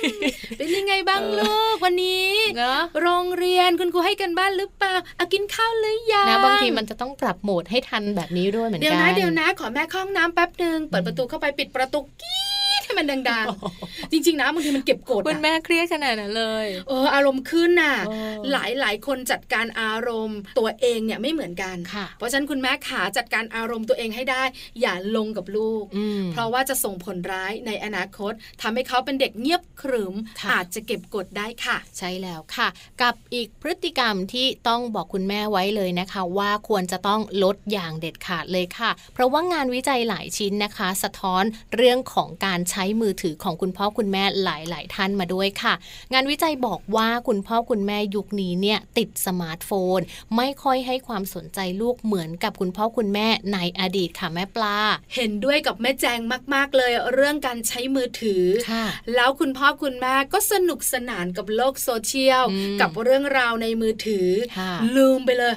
เป็นยังไงบ้างเออลูกวันนี้เนอะโรงเรียนคุณครูให้กันบ้านหรือเปล่าอากินข้าวหรือยังนะบางทีมันจะต้องปรับโหมดให้ทันแบบนี้ด้วยเหมือนเดี๋ยกัวนนะเดี๋ยวนะขอแม่เข้าห้องน้ำแป๊บหนึ่งเปิดประตูเข้าไปปิดประตูกี้ มันดังๆ จริง ๆ นะบางทีมันเก็บกดคุณอะแม่เครียดขนาดนั้นเลยเอออารมณ์ขึ้นน่ะเออหลายหลายคนจัดการอารมณ์ตัวเองเนี่ยไม่เหมือนกันค่ะเพราะฉะนั้นคุณแม่ขาจัดการอารมณ์ตัวเองให้ได้ อย่าลงกับลูกอืมเพราะว่าจะส่งผลร้ายในอนาคตทำให้เขาเป็นเด็กเงียบขรึมค่ะอาจจะเก็บกดได้ค่ะ ใช่แล้วค่ะ กับอีกพฤติกรรมที่ต้องบอกคุณแม่ไว้เลยนะคะ ว่าควรจะต้องลดอย่างเด็ดขาดเลยค่ะ เพราะว่างานวิจัยหลายชิ้นนะคะ สะท้อนเรื่องของการใช้มือถือของคุณพ่อคุณแม่หลาย ๆ ท่านมาด้วยค่ะ งานวิจัยบอกว่าคุณพ่อคุณแม่ยุคนี้เนี่ยติดสมาร์ทโฟน ไม่ค่อยให้ความสนใจลูกเหมือนกับคุณพ่อคุณแม่ในอดีตค่ะแม่ปลา เห็นด้วยกับแม่แจงมาก ๆ เลยเรื่องการใช้มือถือค่ะแล้วคุณพ่อคุณแม่ก็สนุกสนานกับโลกโซเชียลอืมกับเรื่องราวในมือถือค่ะลืมไปเลย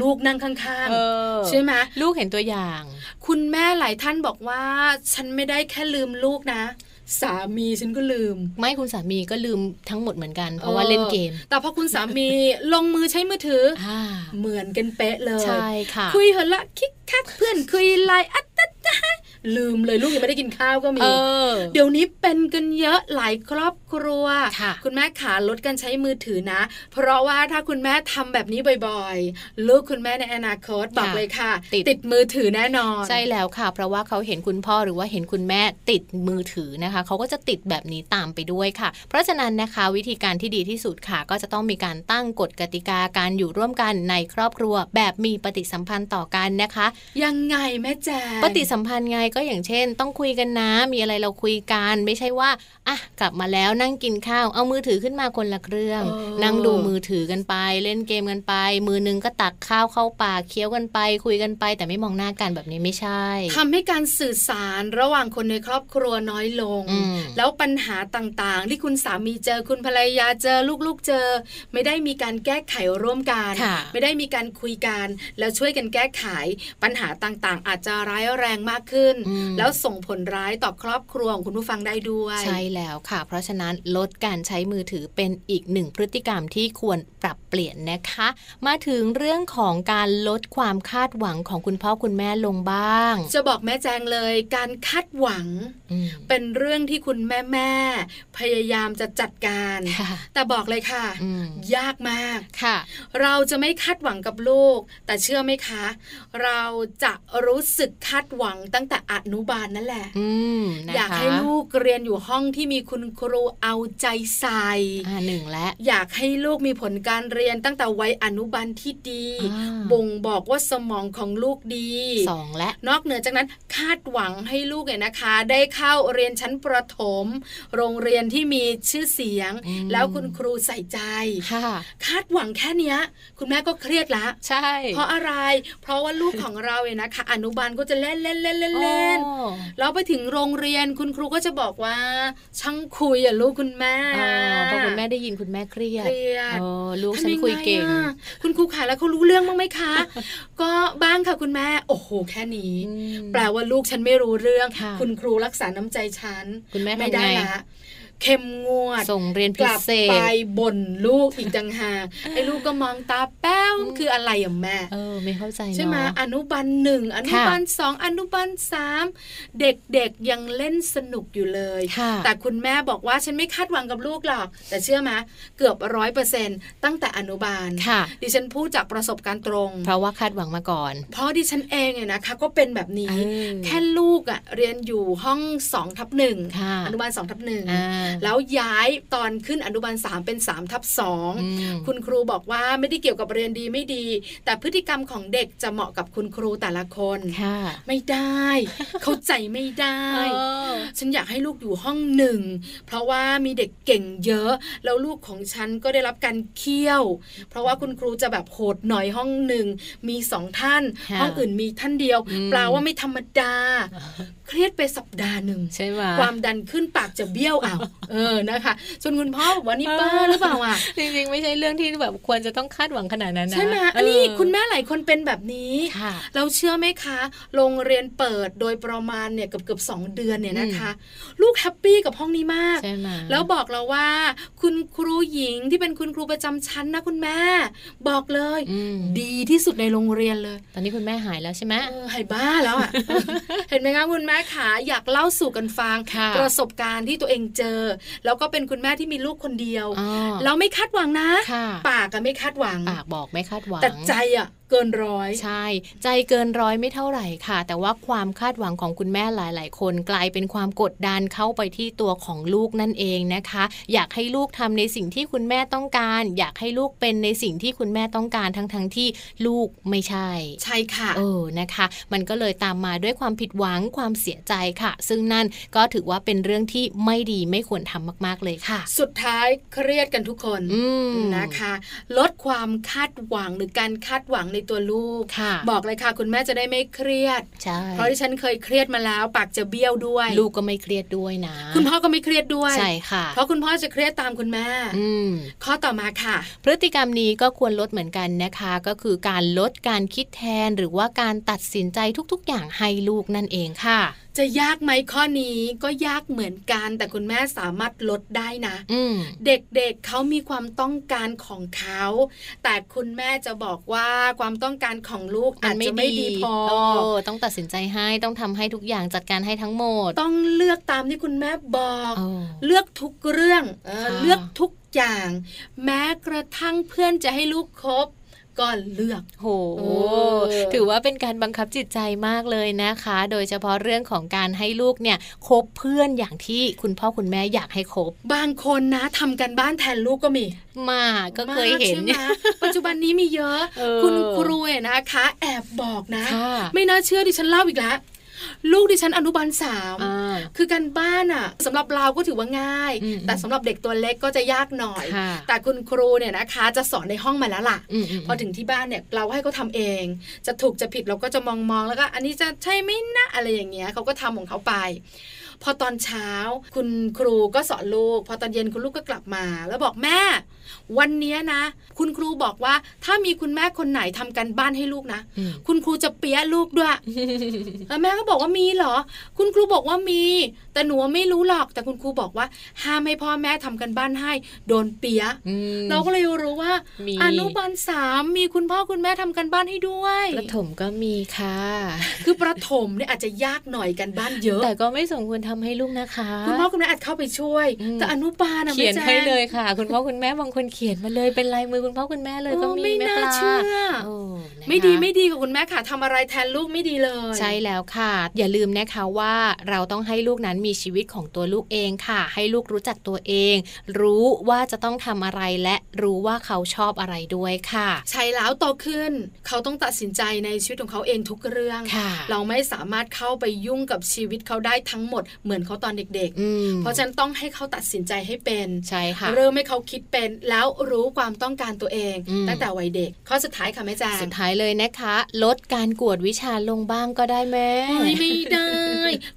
ลูกนั่งข้างเออๆใช่ไหมลูกเห็นตัวอย่าง คุณแม่หลายท่านบอกว่า ฉันไม่ได้แค่ลืมลูกนะสามีฉันก็ลืม ไม่คุณสามีก็ลืมทั้งหมดเหมือนกัน เพราะว่าเล่นเกมออแต่พอคุณสามีลงมือใช้มือถืออ่าเหมือนกันเป๊ะเลย ใช่ค่ะ คุยเหอะละคิกคักเพื่อนคุยไลน์อัตตะตะ ลืมเลยลูกยังไม่ได้กินข้าวก็มีเออเดี๋ยวนี้เป็นกันเยอะหลายครอบครัวค่ะณแม่ขาลดการใช้มือถือนะ เพราะว่าถ้าคุณแม่ทำแบบนี้บ่อยๆ ลูกคุณแม่ในอนาคตบอกเลยค่ะติดติดมือถือแน่นอน ใช่แล้วค่ะ เพราะว่าเขาเห็นคุณพ่อหรือว่าเห็นคุณแม่ติดมือถือนะคะเขาก็จะติดแบบนี้ตามไปด้วยค่ะ เพราะฉะนั้นนะคะวิธีการที่ดีที่สุดค่ะ ก็จะต้องมีการตั้งกฎกติกาการอยู่ร่วมกันในครอบครัว แบบมีปฏิสัมพันธ์ต่อกันนะคะ ยังไงแม่แจงปฏิสัมพันธ์ไงก็อย่างเช่น ต้องคุยกันนะ มีอะไรเราคุยกัน ไม่ใช่ว่าอะกลับมาแล้วนั่งกินข้าว เอามือถือขึ้นมาคนละเครื่องเออนั่งดูมือถือกันไป เล่นเกมกันไป มือนึงก็ตักข้าวเข้าปากเคี้ยวกันไป คุยกันไป แต่ไม่มองหน้ากันแบบนี้ไม่ใช่ทำให้การสื่อสารระหว่างคนในครอบครัวน้อยลงอืมแล้วปัญหาต่างๆ ที่คุณสามีเจอคุณภรรยาเจอลูกๆเจอ ไม่ได้มีการแก้ไขร่วมกันค่ะไม่ได้มีการคุยกัน แล้วช่วยกันแก้ไขปัญหาต่างๆ อาจจะร้ายแรงมากขึ้นอืมแล้วส่งผลร้ายต่อครอบครัวของคุณผู้ฟังได้ด้วย ใช่แล้วค่ะ เพราะฉะนั้นลดการใช้มือถือเป็นอีกหนึ่งพฤติกรรมที่ควรปรับเปลี่ยนนะคะ มาถึงเรื่องของการลดความคาดหวังของคุณพ่อคุณแม่ลงบ้าง จะบอกแม่แจงเลยการคาดหวังอืมเป็นเรื่องที่คุณแม่แม่ๆพยายามจะจัดการค่ะแต่บอกเลยค่ะอืมยากมากค่ะ เราจะไม่คาดหวังกับลูก แต่เชื่อไหมคะ เราจะรู้สึกคาดหวังตั้งแต่อนุบาลนั่นแหละอืมนะคะอยากให้ลูกเรียนอยู่ห้องที่มีคุณครูเอาใจใส่อ่าหนึ่งและอยากให้ลูกมีผลการเรียนตั้งแต่วัยอนุบาลที่ดีอ่าบ่งบอกว่าสมองของลูกดีสองและนอกเหนือจากนั้นคาดหวังให้ลูกเนี่ยนะคะ ได้เข้าเรียนชั้นประถม โรงเรียนที่มีชื่อเสียงอืมแล้วคุณครูใส่ใจค่ะคาดหวังแค่เนี้ยคุณแม่ก็เครียดละใช่ เพราะอะไร เพราะว่าลูกของเราเนี่ยนะคะ อนุบาลก็จะเล่นเล่นเล่นเล่นเล่นโอ้แล้วไปถึงโรงเรียนคุณครูก็จะบอกว่า ช่างคุยอะลูกคุณแม่เออพอคุณแม่ได้ยินคุณแม่เครียดเครียดเออลูกทำฉันยังคุยไงเก่งอะคุณครูขาแล้วเขารู้เรื่องบ้างไหมคะ ก็บ้างค่ะคุณแม่ โอ้โห แค่นี้อืมแปลว่าลูกฉันไม่รู้เรื่องค่ะคุณครูรักษาน้ำใจฉัน คุณแม่ไม่ทำได้ไงละ เข้มงวดส่งเรียนกพิลับเศไปษบ่นลูกอีกต่างหากไอ้ลูกก็มองตาแป้วคืออะไรอะแม่เออไม่เข้าใจเนาะใช่ไหมอนุบาลหนึ่งอนุบาลสองอนุบาลสามเด็กๆยังเล่นสนุกอยู่เลยค่ะแต่คุณแม่บอกว่าฉันไม่คาดหวังกับลูกหรอก แต่เชื่อไหมเกือบร้อยเปอร์เซ็นตั้งแต่อนุบาลค่ะดิฉันพูดจากประสบการณ์ตรง เพราะว่าคาดหวังมาก่อน เพราะดิฉันเองเนี่ยนะคะก็เป็นแบบนี้เออแค่ลูกอะ่ะเรียนอยู่ห้องสองทับหนึ่งค่ะอนุบาลสองทับหนึ่งอ่าแล้วย้ายตอนขึ้นอนุบาลสามเป็นสามทับสองอืมคุณครูบอกว่าไม่ได้เกี่ยวกับเรียนดีไม่ดี แต่พฤติกรรมของเด็กจะเหมาะกับคุณครูแต่ละคนค่ะไม่ได้ เข้าใจไม่ได้เออฉันอยากให้ลูกอยู่ห้องหนึ่งเพราะว่ามีเด็กเก่งเยอะ แล้วลูกของฉันก็ได้รับการเคี่ยว เพราะว่าคุณครูจะแบบโหดหน่อยห้องหนึ่งมีสองท่านค่ะห้องอื่นมีท่านเดียวอืมแปลว่าไม่ธรรมดา เครียดไปสัปดาห์หนึ่งใช่ไหมความดันขึ้นปากจะเบี้ยวเอาเออนะคะส่วนคุณพ่อบอกว่านี่ป้าหรือเปล่าอะจริงๆไม่ใช่เรื่องที่แบบควรจะต้องคาดหวังขนาดนั้นนะใช่ไหมอันนี้เคุณแม่หลายคนเป็นแบบนี้ค่ะเราเชื่อไหมคะ โรงเรียนเปิดโดยประมาณเนี่ยเกือบเกือบสองเดือนเนี่ยนะคะ ลูกแฮปปี้กับห้องนี้มากใช่ไหมแล้วบอกเราว่า คุณครูหญิงที่เป็นคุณครูประจำชั้นนะคุณแม่ บอกเลยอืมดีที่สุดในโรงเรียนเลย ตอนนี้คุณแม่หายแล้วใช่ไหมเออหายบ้าแล้วอะเห็นไหมคะคุณแม่ขาอยากเล่าสู่กันฟังค่ะประสบการณ์ที่ตัวเองเจอแล้วก็เป็นคุณแม่ที่มีลูกคนเดียวอ๋อเราไม่คาดหวังนะค่ะปากก็ไม่คาดหวัง ปากบอกไม่คาดหวัง แต่ใจอะ เกินร้อยใช่ ใจเกินร้อยไม่เท่าไหร่ค่ะ แต่ว่าความคาดหวังของคุณแม่หลาย ๆ คนกลายเป็นความกดดันเข้าไปที่ตัวของลูกนั่นเองนะคะ อยากให้ลูกทำในสิ่งที่คุณแม่ต้องการ อยากให้ลูกเป็นในสิ่งที่คุณแม่ต้องการทั้งๆทที่ลูกไม่ใช่ ใช่ค่ะเออนะคะ มันก็เลยตามมาด้วยความผิดหวังความเสียใจค่ะ ซึ่งนั่นก็ถือว่าเป็นเรื่องที่ไม่ดีไม่ควรทำมาก ๆ เลยค่ะ สุดท้ายเครียดกันทุกคนอืมนะคะ ลดความคาดหวังหรือการคาดหวังในตัวลูกค่ะบอกเลยค่ะคุณแม่จะได้ไม่เครียดใช่เพราะที่ฉันเคยเครียดมาแล้ว ปากจะเบี้ยวด้วย ลูกก็ไม่เครียดด้วยนะ คุณพ่อก็ไม่เครียดด้วยใช่ค่ะ เพราะคุณพ่อจะเครียดตามคุณแม่อืมข้อต่อมาค่ะ พฤติกรรมนี้ก็ควรลดเหมือนกันนะคะ ก็คือการลดการคิดแทนหรือว่าการตัดสินใจทุกๆ อย่างให้ลูกนั่นเองค่ะ จะยากไหมข้อนี้ก็ยากเหมือนกัน แต่คุณแม่สามารถลดได้นะอืมเด็กๆเเขามีความต้องการของเขา แต่คุณแม่จะบอกว่าความต้องการของลูกอาจจะไม่ดีพอเออต้องตัดสินใจให้ต้องทำให้ทุกอย่างจัดการให้ทั้งหมด ต้องเลือกตามที่คุณแม่บอกเออเลือกทุกเรื่องเออค่ะเลือกทุกอย่าง แม้กระทั่งเพื่อนจะให้ลูกคบ ก็เลือกโหเออถือว่าเป็นการบังคับจิตใจมากเลยนะคะ โดยเฉพาะเรื่องของการให้ลูกเนี่ยคบเพื่อนอย่างที่คุณพ่อคุณแม่อยากให้คบบางคนนะทำกันบ้านแทนลูกก็มีมากก็เคยเห็นมากใช่ไหมปัจจุบันนี้มีเยอะเออคุณครูเนี่ยนะคะ แอบบอกนะค่ะไม่น่าเชื่อดิฉันเล่าอีกแล้ว ลูกดิฉันอนุบาลสามอ่าคือการบ้านอะสำหรับเราก็ถือว่าง่ายอืมแต่สำหรับเด็กตัวเล็กก็จะยากหน่อยค่ะแต่คุณครูเนี่ยนะคะจะสอนในห้องมาแล้วล่ะอืมมพอถึงที่บ้านเนี่ยเราให้เขาทำเอง จะถูกจะผิดเราก็จะมองมองๆแล้วก็ อันนี้จะใช่ไหมนะอะไรอย่างเงี้ยเขาก็ทำของเขาไป พอตอนเช้าคุณครูก็สอนลูก พอตอนเย็นคุณลูกก็กลับมา แล้วบอกแม่ วันเนี้ยนะ คุณครูบอกว่าถ้ามีคุณแม่คนไหนทำกันบ้านให้ลูกนะอืมคุณครูจะเปี้ยลูกด้วยแล้วแม่ก็บอกว่ามีเหรอ คุณครูบอกว่ามี แต่หนูไม่รู้หรอก แต่คุณครูบอกว่าห้ามให้พ่อแม่ทำกันบ้านให้ โดนเปียะอืมเราก็เลยรู้ว่ามีอนุบาลสามมีคุณพ่อคุณแม่ทำกันบ้านให้ด้วยประถมก็มีค่ะ คือประถมเนี่ยอาจจะยากหน่อยกันบ้านเยอะ แต่ก็ไม่สมควรทำให้ลูกนะคะ คุณพ่อคุณแม่อาจเข้าไปช่วยอืมแต่อนุบาลอะเขียนไม่แจ้งให้เลยค่ะ คุณพ่อคุณแม่บางคนเขียนมาเลยเป็นลายมือคุณพ่อคุณแม่เลยก็โอ้มีไม่แม่น่าปลาเชื่อโอ้นะคะไม่ดีไม่ดีกับคุณแม่ค่ะทำอะไรแทนลูกไม่ดีเลย ใช่แล้วค่ะ อย่าลืมนะคะว่าเราต้องให้ลูกนั้นมีชีวิตของตัวลูกเองค่ะ ให้ลูกรู้จักตัวเอง รู้ว่าจะต้องทำอะไรและรู้ว่าเขาชอบอะไรด้วยค่ะ ใช่แล้วโตขึ้น เขาต้องตัดสินใจในชีวิตของเขาเองทุกเรื่องค่ะเราไม่สามารถเข้าไปยุ่งกับชีวิตเขาได้ทั้งหมดเหมือนเขาตอนเด็กอืมๆเพราะฉะนั้นต้องให้เขาตัดสินใจให้เป็นใช่ค่ะเริ่มให้เขาคิดเป็นแล้วรู้ความต้องการตัวเองอืมตั้งแต่วัยเด็กข้อสุดท้ายค่ะแม่แจงสุดท้ายเลยนะคะ ลดการกวดวิชาลงบ้างก็ได้แม่เฮ้ยไม่ได้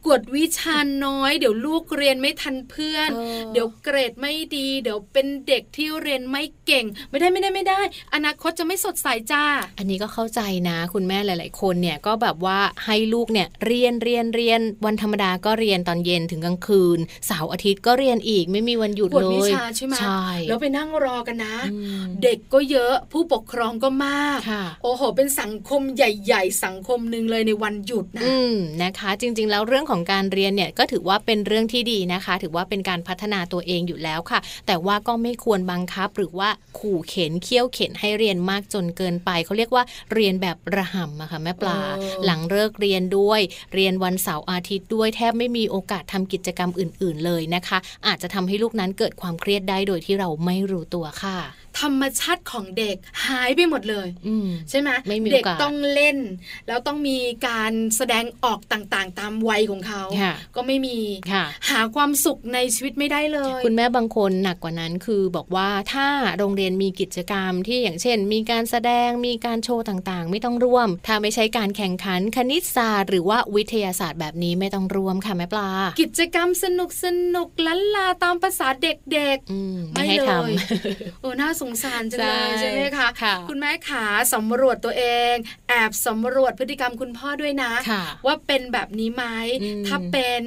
กวดวิชาน้อย เดี๋ยวลูกเรียนไม่ทันเพื่อนเออเดี๋ยวเกรดไม่ดี เดี๋ยวเป็นเด็กที่เรียนไม่เก่ง ไม่ได้ไม่ได้ไม่ได้ อนาคตจะไม่สดใสจ้า อันนี้ก็เข้าใจนะ คุณแม่หลาย ๆ คนเนี่ยก็แบบว่าให้ลูกเนี่ยเรียนเรียนเรียนวันธรรมดาก็เรียนตอนเย็นถึงกลางคืนเสาร์อาทิตย์ก็เรียนอีกไม่มีวันหยุดกวดเลยวิชาใช่ไหมใช่แล้วไปนั่งรอกันนะอืมเด็กก็เยอะผู้ปกครองก็มากค่ะโอ้โห เป็นสังคมใหญ่ ๆ สังคมหนึ่งเลยในวันหยุดนะอืมนะคะ จริง ๆ แล้วเรื่องของการเรียนเนี่ยก็ถือว่าเป็นเรื่องที่ดีนะคะ ถือว่าเป็นการพัฒนาตัวเองอยู่แล้วค่ะ แต่ว่าก็ไม่ควรบังคับหรือว่าขู่เข็นเคี่ยวเข็นให้เรียนมากจนเกินไปเขาเรียกว่าเรียนแบบระห่ำอะค่ะแม่ปลาเออหลังเลิกเรียนด้วย เรียนวันเสาร์อาทิตย์ด้วยแทบไม่มีโอกาสทำกิจกรรมอื่น ๆ เลยนะคะ อาจจะทำให้ลูกนั้นเกิดความเครียดได้โดยที่เราไม่รู้ตัวค่ะ ธรรมชาติของเด็กหายไปหมดเลยอืมใช่ไหมไม่มีเด็กโอกาสต้องเล่น แล้วต้องมีการแสดงออกต่างๆ ตามวัยของเขาค่ะก็ไม่มีค่ะหาความสุขในชีวิตไม่ได้เลย คุณแม่บางคนหนักกว่านั้นคือบอกว่าถ้าโรงเรียนมีกิจกรรมที่อย่างเช่น มีการแสดงมีการโชว์ต่างๆ ไม่ต้องร่วม ถ้าไม่ใช่การแข่งขันคณิตศาสตร์ หรือว่าวิทยาศาสตร์แบบนี้ไม่ต้องร่วมค่ะแม่ปลา กิจกรรมสนุกสนุกลันลาตามภาษาเด็กอืมๆไม่ให้ทเลยโอ้น่าสงสารจังเลยใช่ใช่ไหมคะค่ะคุณแม่ขาสำรวจตัวเอง แอบสำรวจพฤติกรรมคุณพ่อด้วยนะค่ะว่าเป็นแบบนี้ไหมอืมถ้าเป็น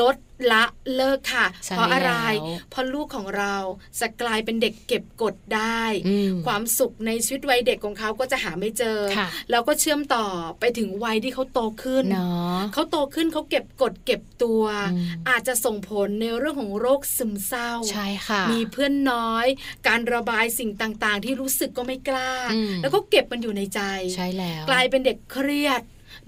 ลดละเลิกค่ะใช่เพราะอะไรแล้วเพราะลูกของเราจะกลายเป็นเด็กเก็บกดได้อืมความสุขในชีวิตวัยเด็กของเขาก็จะหาไม่เจอค่ะแล้วก็เชื่อมต่อไปถึงวัยที่เขาโตขึ้นเนาะเขาโตขึ้นเขาเก็บกดเก็บตัวอืมอาจจะส่งผลในเรื่องของโรคซึมเศร้าใช่ค่ะ มีเพื่อนน้อย การระบายสิ่งต่างๆ ที่รู้สึกก็ไม่กล้าอืมแล้วก็เก็บมันอยู่ในใจใช่แล้ว กลายเป็นเด็กเครียด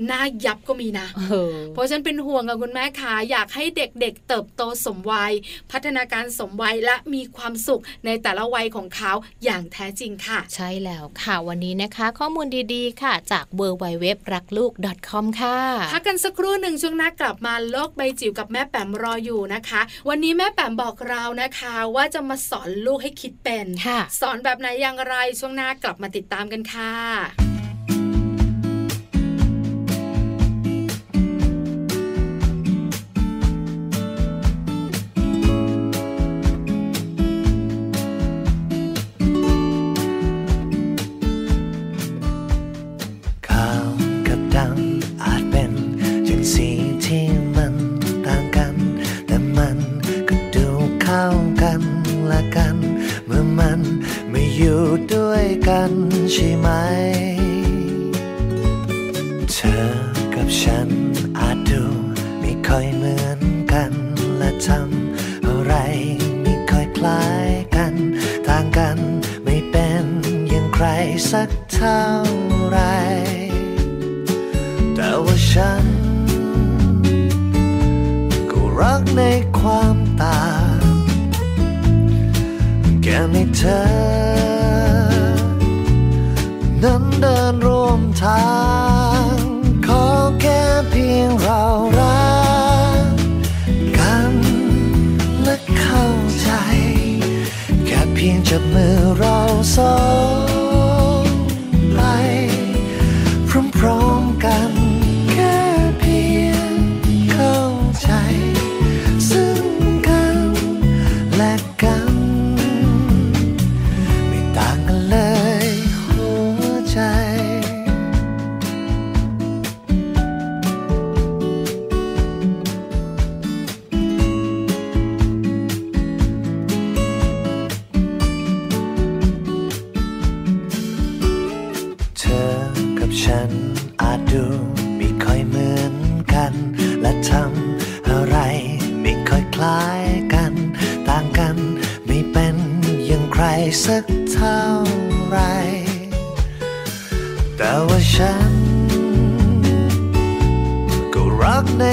หน้ายับก็มีนะเออเพราะฉะนันเป็นห่วงกับคุณแม่ขาอยากให้เด็กๆ เติบโตสมวัย พัฒนาการสมวัยและมีความสุขในแต่ละวัยของเขาอย่างแท้จริงค่ะ ใช่แล้วค่ะวันนี้นะคะ ข้อมูลดีๆ ค่ะ จาก w w w รักลูก .com ค่ะพักกันสักครู่หนึ่งช่วงหน้ากลับมาโลกใบจิ๋วกับแม่แปมรออยู่นะคะ วันนี้แม่แปมบอกเรานะคะ ว่าจะมาสอนลูกให้คิดเป็นค่ะสอนแบบไหนอย่างไรช่วงหน้ากลับมาติดตามกันค่ะ ล้ายกัน ต่างกันไม่เป็นอย่างใครสักเท่าไร แต่ว่าฉัน ก็รักใน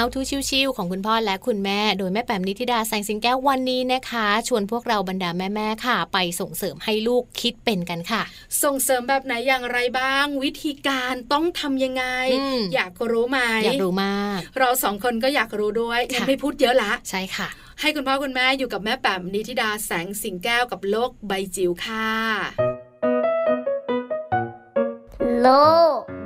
How to ชิวๆของคุณพ่อและคุณแม่ โดยแม่แปมนิธิดาแสงสิงแก้ววันนี้นะคะ ชวนพวกเราบรรดาแม่ๆค่ะ ไปส่งเสริมให้ลูกคิดเป็นกันค่ะ ส่งเสริมแบบไหนอย่างไรบ้าง วิธีการต้องทำยังไงอืมอยากรู้ไหมอยากรู้มาก เราสองคนก็อยากรู้ด้วยงั้นค่ะไม่พูดเยอะละใช่ค่ะให้คุณพ่อคุณแม่อยู่กับแม่แปมนิธิดาแสงสิงแก้วกับโลกใบจิ๋วค่ะ โลก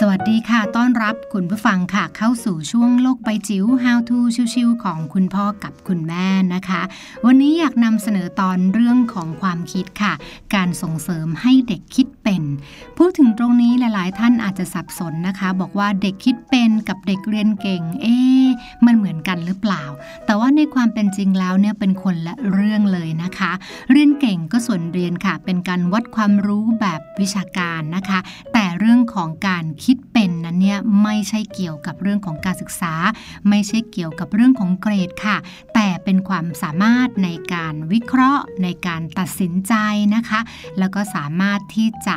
สวัสดีค่ะ ต้อนรับคุณผู้ฟังค่ะ เข้าสู่ช่วงโลกใบจิ๋ว How to ชิวๆของคุณพ่อกับคุณแม่นะคะ วันนี้อยากนำเสนอตอนเรื่องของความคิดค่ะ การส่งเสริมให้เด็กคิดเป็น พูดถึงตรงนี้หลายๆ ท่านอาจจะสับสนนะคะ บอกว่าเด็กคิดเป็นกับเด็กเรียนเก่ง เอ๊ะมันเหมือนกันหรือเปล่า แต่ว่าในความเป็นจริงแล้วเนี่ยเป็นคนละเรื่องเลยนะคะ เรียนเก่งก็ส่วนเรียนค่ะ เป็นการวัดความรู้แบบวิชาการนะคะ แต่เรื่องของการคิคิดเป็นนั้นเนี่ยไม่ใช่เกี่ยวกับเรื่องของการศึกษา ไม่ใช่เกี่ยวกับเรื่องของเกรดค่ะ แต่เป็นความสามารถในการวิเคราะห์ ในการตัดสินใจนะคะ แล้วก็สามารถที่จะ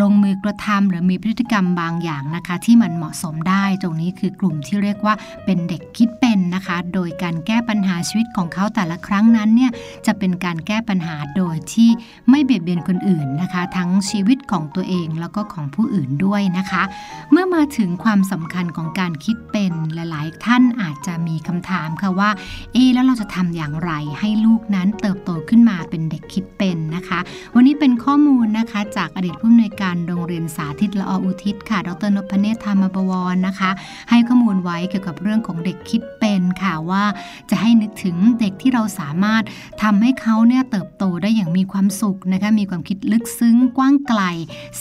ลงมือกระทำหรือมีพฤติกรรมบางอย่างนะคะ ที่มันเหมาะสมได้ตรงนี้คือกลุ่มที่เรียกว่าเป็นเด็กคิดเป็นนะคะ โดยการแก้ปัญหาชีวิตของเขาแต่ละครั้งนั้นเนี่ยจะเป็นการแก้ปัญหาโดยที่ไม่เบียดเบียนคนอื่นนะคะ ทั้งชีวิตของตัวเองแล้วก็ของผู้อื่นด้วยนะคะเมื่อมาถึงความสำคัญของการคิดเป็นหลาย ๆ ท่านอาจจะมีคำถามค่ะว่า เอแล้วเราจะทำอย่างไรให้ลูกนั้นเติบโตขึ้นมาเป็นเด็กคิดเป็นนะคะ วันนี้เป็นข้อมูลนะคะจากอดีตผู้อำนวยการโรงเรียนสาธิตละออุทิศค่ะ ดรนพเนศธรรมบวรนะคะ ให้ข้อมูลไว้เกี่ยวกับเรื่องของเด็กคิดเป็นค่ะว่า จะให้นึกถึงเด็กที่เราสามารถทำให้เขาเนี่ยเติบโตได้อย่างมีความสุขนะคะ มีความคิดลึกซึ้งกว้างไกล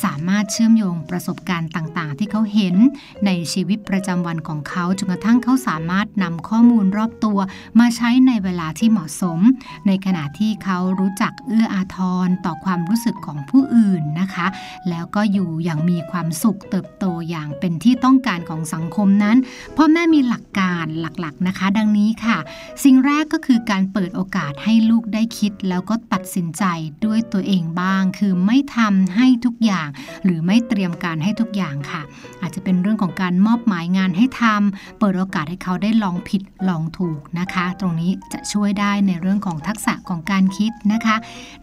สามารถเชื่อมโยงประสบการณ์ต่างๆ ที่เขาเห็นในชีวิตประจำวันของเขาจนกระทั่งเขาสามารถนำข้อมูลรอบตัวมาใช้ในเวลาที่เหมาะสม ในขณะที่เขารู้จักเอื้ออาทรต่อความรู้สึกของผู้อื่นนะคะ แล้วก็อยู่อย่างมีความสุขเติบโตอย่างเป็นที่ต้องการของสังคมนั้นพ่อแม่มีหลักการหลักๆนะคะ ดังนี้ค่ะ สิ่งแรกก็คือการเปิดโอกาสให้ลูกได้คิด แล้วก็ตัดสินใจด้วยตัวเองบ้าง คือไม่ทำให้ทุกอย่าง หรือไม่เตรียมการให้ทุกอย่างค่ะค่ะ อาจจะเป็นเรื่องของการมอบหมายงานให้ทำเปิดโอกาสให้เขาได้ลองผิดลองถูกนะคะ ตรงนี้จะช่วยได้ในเรื่องของทักษะของการคิดนะคะ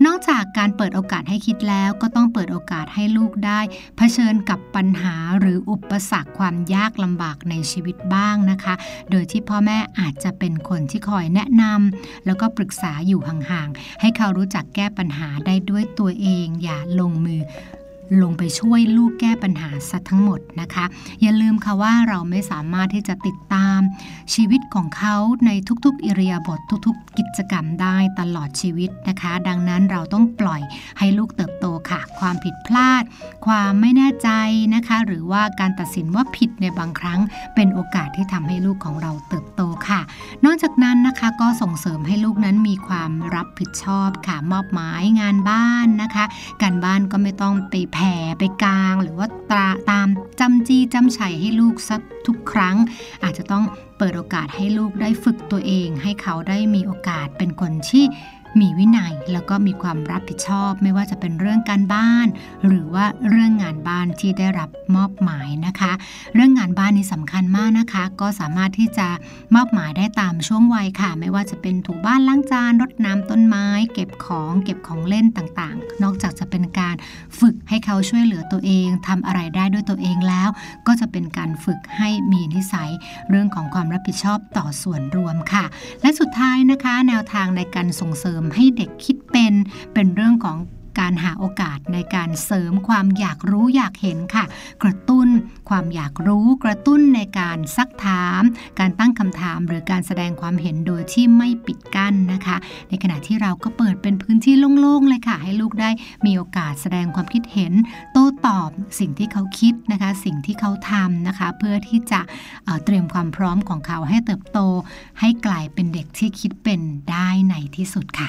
นอกจากการเปิดโอกาสให้คิดแล้ว ก็ต้องเปิดโอกาสให้ลูกได้เผชิญกับปัญหาหรืออุปสรรคความยากลำบากในชีวิตบ้างนะคะ โดยที่พ่อแม่อาจจะเป็นคนที่คอยแนะนำแล้วก็ปรึกษาอยู่ห่างๆให้เขารู้จักแก้ปัญหาได้ด้วยตัวเอง อย่าลงมือ ลงไปช่วยลูกแก้ปัญหาซะทั้งหมดนะคะ อย่าลืมค่ะว่าเราไม่สามารถที่จะติดตามชีวิตของเขาในทุกๆ อิริยาบถทุกๆ กิจกรรมได้ตลอดชีวิตนะคะ ดังนั้นเราต้องปล่อยให้ลูกเติบโตค่ะ ความผิดพลาด ความไม่แน่ใจนะคะ หรือว่าการตัดสินว่าผิดในบางครั้ง เป็นโอกาสที่ทำให้ลูกของเราเติบโตค่ะ นอกจากนั้นนะคะก็ส่งเสริมให้ลูกนั้นมีความรับผิดชอบค่ะมอบหมายงานบ้านนะคะ การบ้านก็ไม่ต้องไปแผ่ไปกลาง หรือว่าตาตามจำจี้จำชัยให้ลูกสักทุกครั้ง อาจจะต้องเปิดโอกาสให้ลูกได้ฝึกตัวเอง ให้เขาได้มีโอกาสเป็นคนที่ มีวินัยแล้วก็มีความรับผิดชอบ ไม่ว่าจะเป็นเรื่องการบ้าน หรือว่าเรื่องงานบ้านที่ได้รับมอบหมายนะคะ เรื่องงานบ้านนี้สำคัญมากนะคะ ก็สามารถที่จะมอบหมายได้ตามช่วงวัยค่ะ ไม่ว่าจะเป็นถูบ้านล้างจานรดน้ำต้นไม้ เก็บของเก็บของเล่นต่างๆ นอกจากจะเป็นการฝึกให้เขาช่วยเหลือตัวเองทำอะไรได้ด้วยตัวเองแล้ว ก็จะเป็นการฝึกให้มีนิสัย เรื่องของความรับผิดชอบต่อส่วนรวมค่ะ และสุดท้ายนะคะ แนวทางในการส่งเสริมให้เด็กคิดเป็นเป็นเรื่องของ การหาโอกาสในการเสริมความอยากรู้อยากเห็นค่ะ กระตุ้นความอยากรู้กระตุ้นในการซักถาม การตั้งคำถามหรือการแสดงความเห็นโดยที่ไม่ปิดกั้นนะคะ ในขณะที่เราก็เปิดเป็นพื้นที่โล่งๆเลยค่ะ ให้ลูกได้มีโอกาสแสดงความคิดเห็น โต้ตอบสิ่งที่เขาคิดนะคะ สิ่งที่เขาทำนะคะ เพื่อที่จะเเตรียมความพร้อมของเขาให้เติบโต ให้กลายเป็นเด็กที่คิดเป็นได้ในที่สุดค่ะ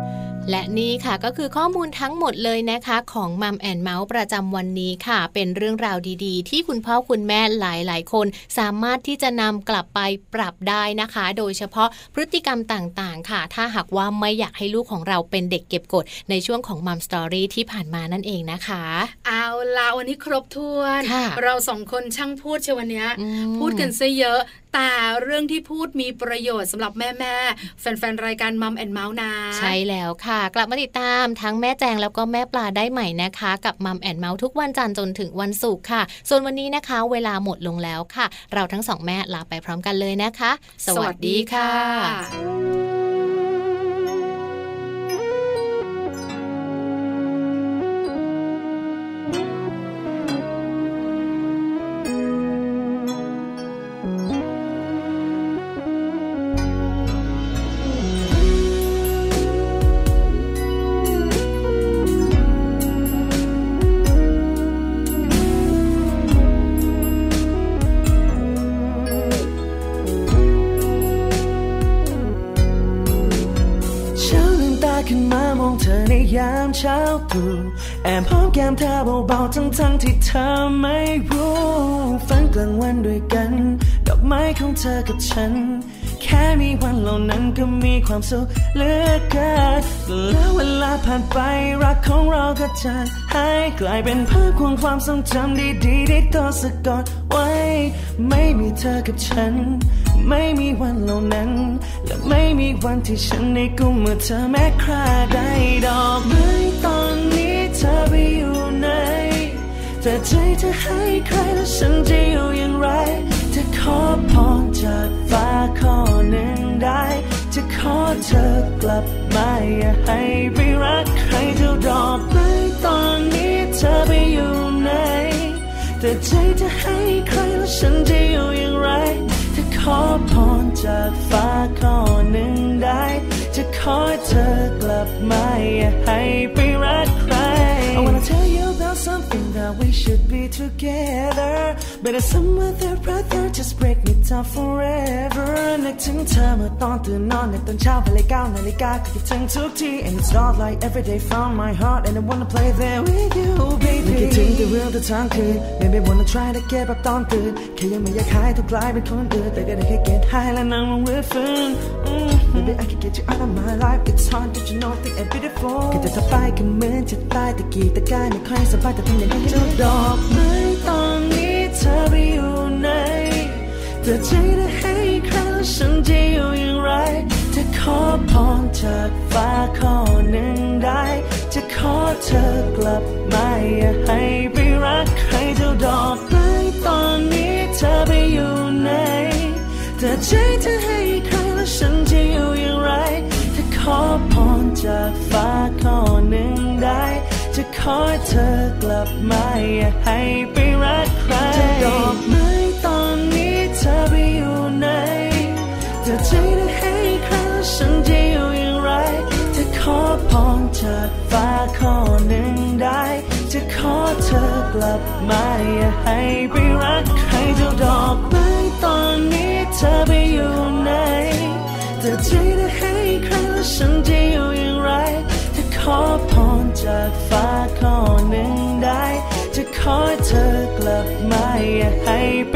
และนี่ค่ะก็คือข้อมูลทั้งหมดเลยนะคะ ของมัมแอนเมาส์ประจำวันนี้ค่ะ เป็นเรื่องราวดีๆ ที่คุณพ่อคุณแม่หลายๆ คน สามารถที่จะนำกลับไปปรับได้นะคะ โดยเฉพาะพฤติกรรมต่างๆ ค่ะ ถ้าหากว่าไม่อยากให้ลูกของเราเป็นเด็กเก็บกด ในช่วงของมัมสตอรี่ที่ผ่านมานั่นเองนะคะ เอาละวันนี้ครบถ้วนค่ะเราสองคนช่างพูดเชยววันเนี้ยอืมพูดกันซะเยอะ แต่เรื่องที่พูดมีประโยชน์สำหรับแม่ๆแฟนๆ รายการ Mom and Mouth นะ ใช่แล้วค่ะ กลับมาติดตามทั้งแม่แจงแล้วก็แม่ปลาได้ใหม่นะคะ กับ Mom and Mouth ทุกวันจันทร์จนถึงวันศุกร์ค่ะ ส่วนวันนี้นะคะ เวลาหมดลงแล้วค่ะ เราทั้งสองแม่ลาไปพร้อมกันเลยนะคะ สวัสดีค่ะ ในยามเช้าตรู่แอบหอมแก้มเธอเบาๆทั้งๆที่เธอไม่รู้ฝันกลางวันด้วยกัน ดอกไม้ของเธอกับฉัน แค่มีวันเหล่านั้นก็มีความสุขเหลือเกินแล้วเวลาผ่านไปรักของเราก็จางหายกลายเป็นภาพของความทรงจำดีๆที่ต้องสะกดไว้ ไม่มีเธอกับฉัน ไม่มีวันเหล่านั้น และไม่มีวันที่ฉันได้กุมเมื่อเธอแม้คราได้ดอกไม้ตอนนี้เธอไปอยู่ไหนแต่ใจเธอให้ใครแล้วฉันจะอยู่อย่างไรจะขอพรจากฟ้าข้อหนึ่งได้ จะขอเธอกลับมาอย่าให้ไปรักใครเท่าดอกไม้ตอนนี้เธอไปอยู่ไหนแต่ใจจะให้ใครแล้วฉันจะอยู่อย่างไร ขอพรจากฟ้าข้อหนึ่งได้ จะขอเธอกลับมาอย่าให้ไปรักใคร I wanna tell you about something that we should be together But it's some other brother just break me down forever นึกถึงเธอเมื่อตอนตื่นนอนในตอนเช้าเวลาเก้านาฬิกาก็คิดถึงทุกที And it's not like every day found my heart and I wanna play there with you baby ไม่คิดถึงแต่เรื่องแต่ทั้งคืน Maybe wanna try to get แบบตอนตื่นแค่ยังไม่อยากหายต้องกลายเป็นคนอื่นแต่ก็ได้แค่ get high และนั่งลงรื้อฟื้น Mm, Maybe I can get you out of my life It's hard did you know that I'm beautiful แค่จะถ้าไปก็เหมือนจะตายตะกี้ตะกายไม่ค่อยสบายแต่ทำอย่างนี้ เจ้าดอกไม้ตอนนี้เธอไปอยู่ไหนแต่ใจได้ให้ใครแล้วฉันจะอยู่อย่างไร จะขอพรจากฟ้าข้อหนึ่งได้ จะขอเธอกลับมาอย่าให้ไปรักใครเท่าดอกไม้ตอนนี้เธอไปอยู่ไหนแต่ใจเธอให้ใครแล้วฉันจะอยู่อย่างไร จะขอพรจากฟ้าข้อหนึ่งได้ ขอเธอกลับมาอย่าให้ไปรักใครจะดอกไม้ตอนนี้เธอไปอยู่ไหนจะใจได้ให้ใครแล้วฉันจะอยู่อย่างไร จะขอพรจากฟ้าข้อหนึ่งได้ จะขอเธอกลับมาอย่าให้ไปรักใครเท่าดอกไม้ตอนนี้เธอไปอยู่ไหนจะใจได้ให้ใครแล้วฉันจะอยู่อย่างไร จะขอพรจากฟ้า ข้อหนึ่งได้ จะขอเธอกลับมาอย่าให้ไป